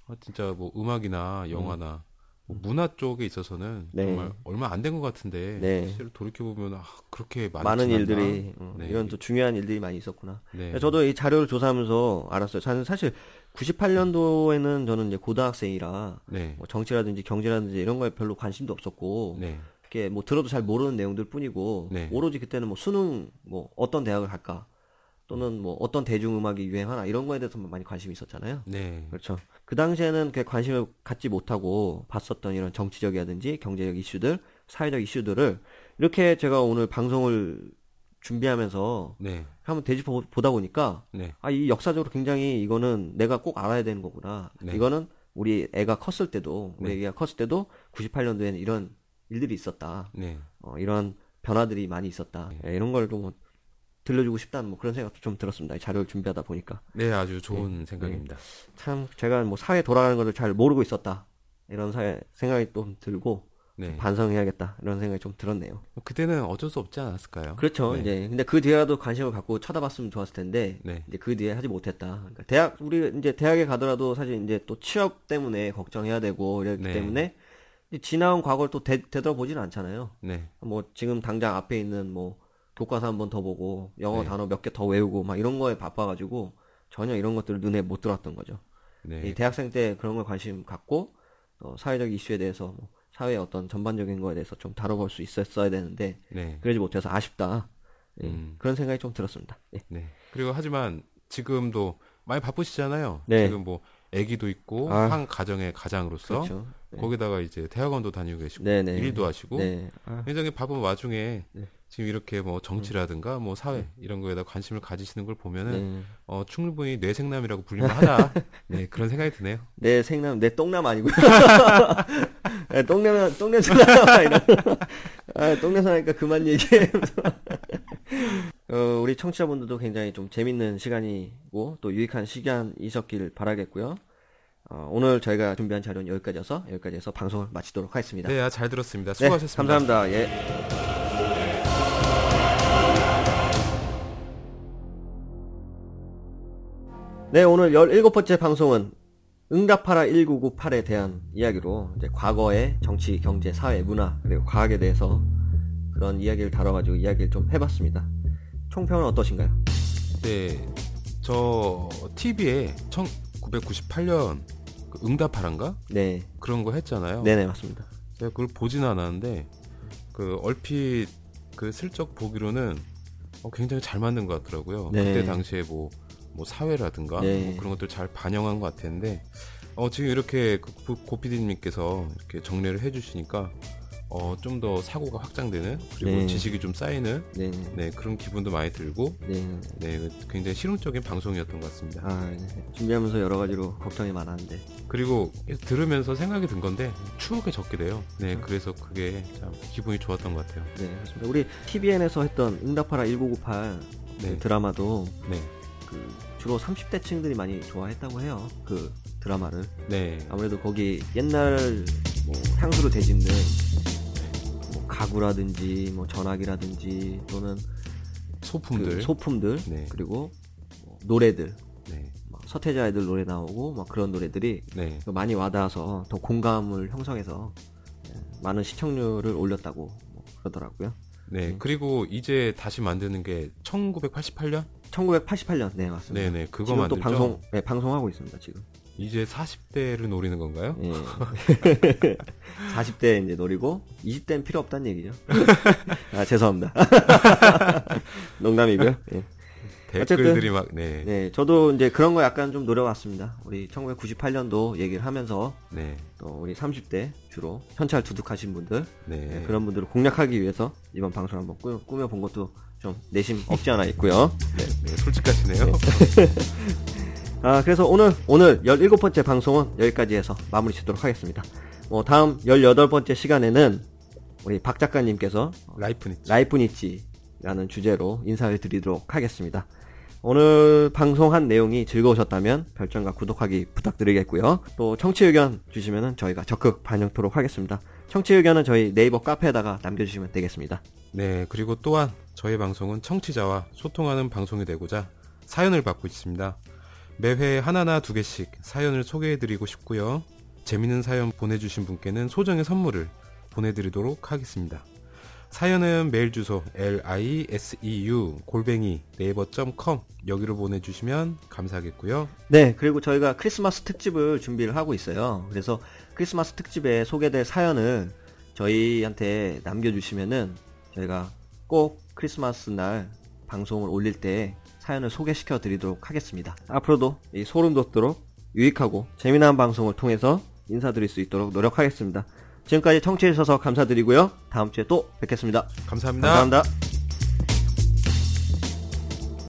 아, 진짜 뭐 음악이나 영화나 뭐 문화 쪽에 있어서는 네. 정말 얼마 안 된 것 같은데 네. 실제로 돌이켜 보면 아, 그렇게 많은? 일들이 어, 네. 이런 또 중요한 일들이 많이 있었구나. 네. 저도 이 자료를 조사하면서 알았어요. 저는 사실 98년도에는 저는 이제 고등학생이라 네. 뭐 정치라든지 경제라든지 이런 거에 별로 관심도 없었고 네. 이렇게 뭐 들어도 잘 모르는 내용들 뿐이고 네. 오로지 그때는 뭐 수능 뭐 어떤 대학을 갈까 또는 뭐 어떤 대중음악이 유행하나 이런 거에 대해서 많이 관심이 있었잖아요. 네. 그렇죠. 그 당시에는 그 관심을 갖지 못하고 봤었던 이런 정치적이라든지 경제적 이슈들, 사회적 이슈들을 이렇게 제가 오늘 방송을 준비하면서 네. 한번 되짚어 보다 보니까 네. 아, 이 역사적으로 굉장히 이거는 내가 꼭 알아야 되는 거구나. 네. 이거는 우리 애가 컸을 때도, 우리 네. 애가 컸을 때도 98년도에는 이런 일들이 있었다. 네. 어, 이런 변화들이 많이 있었다. 예, 이런 걸 좀 들려주고 싶다는 뭐 그런 생각도 좀 들었습니다. 이 자료를 준비하다 보니까. 네, 아주 좋은 생각입니다. 참 제가 뭐 사회 돌아가는 것을 잘 모르고 있었다. 이런 사회 생각이 좀 들고 네. 반성해야겠다. 이런 생각이 좀 들었네요. 그때는 어쩔 수 없지 않았을까요? 그렇죠. 네. 이제 근데 그 뒤에라도 관심을 갖고 쳐다봤으면 좋았을 텐데 네. 이제 그 뒤에 하지 못했다. 그러니까 대학 우리 이제 대학에 가더라도 사실 이제 또 취업 때문에 걱정해야 되고 이랬기 네. 때문에 지나온 과거를 또 되, 되돌아보지는 않잖아요. 네. 뭐 지금 당장 앞에 있는 뭐 교과서 한 번 더 보고 영어 네. 단어 몇 개 더 외우고 막 이런 거에 바빠가지고 전혀 이런 것들을 눈에 못 들어왔던 거죠. 네. 이 대학생 때 그런 걸 관심 갖고 어, 사회적 이슈에 대해서 뭐 사회의 어떤 전반적인 거에 대해서 좀 다뤄볼 수 있었어야 되는데 네. 그러지 못해서 아쉽다. 예, 음. 그런 생각이 좀 들었습니다. 예. 네. 그리고 하지만 지금도 많이 바쁘시잖아요. 네. 지금 뭐 아기도 있고 아. 한 가정의 가장으로서 그렇죠. 네. 거기다가 이제 대학원도 다니고 계시고 네네. 일도 하시고 네. 아, 굉장히 바쁜 와중에 네. 지금 이렇게 뭐 정치라든가 뭐 사회 이런 거에다 관심을 가지시는 걸 보면은 네. 어 충분히 뇌생남이라고 불릴만 하다. <laughs> 네, 그런 생각이 드네요. 내 생남, 내 똥남 아니고요. <laughs> 네, 똥냄, 똥냄새 나. 이런. 아, 똥냄새 나니까 그만 얘기해. <laughs> 어, 우리 청취자분들도 굉장히 좀 재밌는 시간이고 또 유익한 시간이셨길 바라겠고요. 어, 오늘 저희가 준비한 자료는 여기까지여서 여기까지 해서 방송을 마치도록 하겠습니다. 네, 아, 잘 들었습니다. 네, 수고하셨습니다. 감사합니다. 예. 네, 오늘 17번째 방송은 응답하라 1998에 대한 이야기로 이제 과거의 정치, 경제, 사회, 문화, 그리고 과학에 대해서 그런 이야기를 다뤄가지고 이야기를 좀 해봤습니다. 총평은 어떠신가요? 네, 저 TV에 1998년 그 응답하란가 네. 그런 거 했잖아요. 네네, 맞습니다. 제가 그걸 보진 않았는데 그 얼핏 그 슬쩍 보기로는 어, 굉장히 잘 만든 것 같더라고요. 네. 그때 당시에 뭐, 뭐 사회라든가 네. 뭐 그런 것들 잘 반영한 것 같았는데 어, 지금 이렇게 그 고- 고피디님께서 이렇게 정리를 해주시니까 어, 좀 더 사고가 확장되는 그리고 네. 지식이 좀 쌓이는 네. 네 그런 기분도 많이 들고 네. 네 굉장히 실용적인 방송이었던 것 같습니다. 아, 네. 준비하면서 여러 가지로 걱정이 많았는데. 그리고 들으면서 생각이 든 건데 추억에 적게 돼요. 네 그래서 그게 참 기분이 좋았던 것 같아요. 네, 그렇습니다. 우리 TVN에서 했던 응답하라 1998 네. 그 드라마도 네. 그 주로 30대 층들이 많이 좋아했다고 해요. 그 드라마를. 네. 아무래도 거기 옛날 뭐 향수로 되짚는 뭐 가구라든지 뭐 전화기라든지 또는 소품들. 그 소품들 네. 그리고 뭐 노래들 네. 막 서태지 아이들 노래 나오고 막 그런 노래들이 네. 많이 와닿아서 더 공감을 형성해서 예, 많은 시청률을 올렸다고 뭐 그러더라고요. 네, 그리고 이제 다시 만드는 게 1988년? 1988년 네 맞습니다. 네네, 그거 지금 또 만들죠. 방송 네, 방송하고 있습니다 지금. 이제 40대를 노리는 건가요? <laughs> 예. 40대 이제 노리고 20대는 필요 없다는 얘기죠. <laughs> 아 죄송합니다. <laughs> 농담이고요. 예. 댓글들이 막, 네. 네. 네, 저도 이제 그런 거 약간 좀 노려왔습니다. 우리 1998년도 얘기를 하면서 네. 또 우리 30대 주로 현찰 두둑하신 분들 네. 네, 그런 분들을 공략하기 위해서 이번 방송 한번 꾸, 꾸며본 것도 좀 내심 없지 않아 있고요. 네. 네, 솔직하시네요. <laughs> 아, 그래서 오늘, 오늘 17번째 방송은 여기까지 해서 마무리 짓도록 하겠습니다. 뭐, 다음 18번째 시간에는 우리 박 작가님께서 라이프니치. 라이프니치라는 주제로 인사를 드리도록 하겠습니다. 오늘 방송한 내용이 즐거우셨다면 별점과 구독하기 부탁드리겠고요. 또 청취 의견 주시면 저희가 적극 반영토록 하겠습니다. 청취 의견은 저희 네이버 카페에다가 남겨주시면 되겠습니다. 네, 그리고 또한 저희 방송은 청취자와 소통하는 방송이 되고자 사연을 받고 있습니다. 매회 하나나 두 개씩 사연을 소개해드리고 싶고요. 재밌는 사연 보내주신 분께는 소정의 선물을 보내드리도록 하겠습니다. 사연은 메일 주소 liseu 골뱅이 네이버.com 여기로 보내주시면 감사하겠고요. 네, 그리고 저희가 크리스마스 특집을 준비를 하고 있어요. 그래서 크리스마스 특집에 소개될 사연을 저희한테 남겨주시면은 저희가 꼭 크리스마스 날 방송을 올릴 때 사연을 소개시켜 드리도록 하겠습니다. 앞으로도 이 소름 돋도록 유익하고 재미난 방송을 통해서 인사드릴 수 있도록 노력하겠습니다. 지금까지 청취해 주셔서 감사드리고요. 다음 주에 또 뵙겠습니다. 감사합니다. 감사합니다.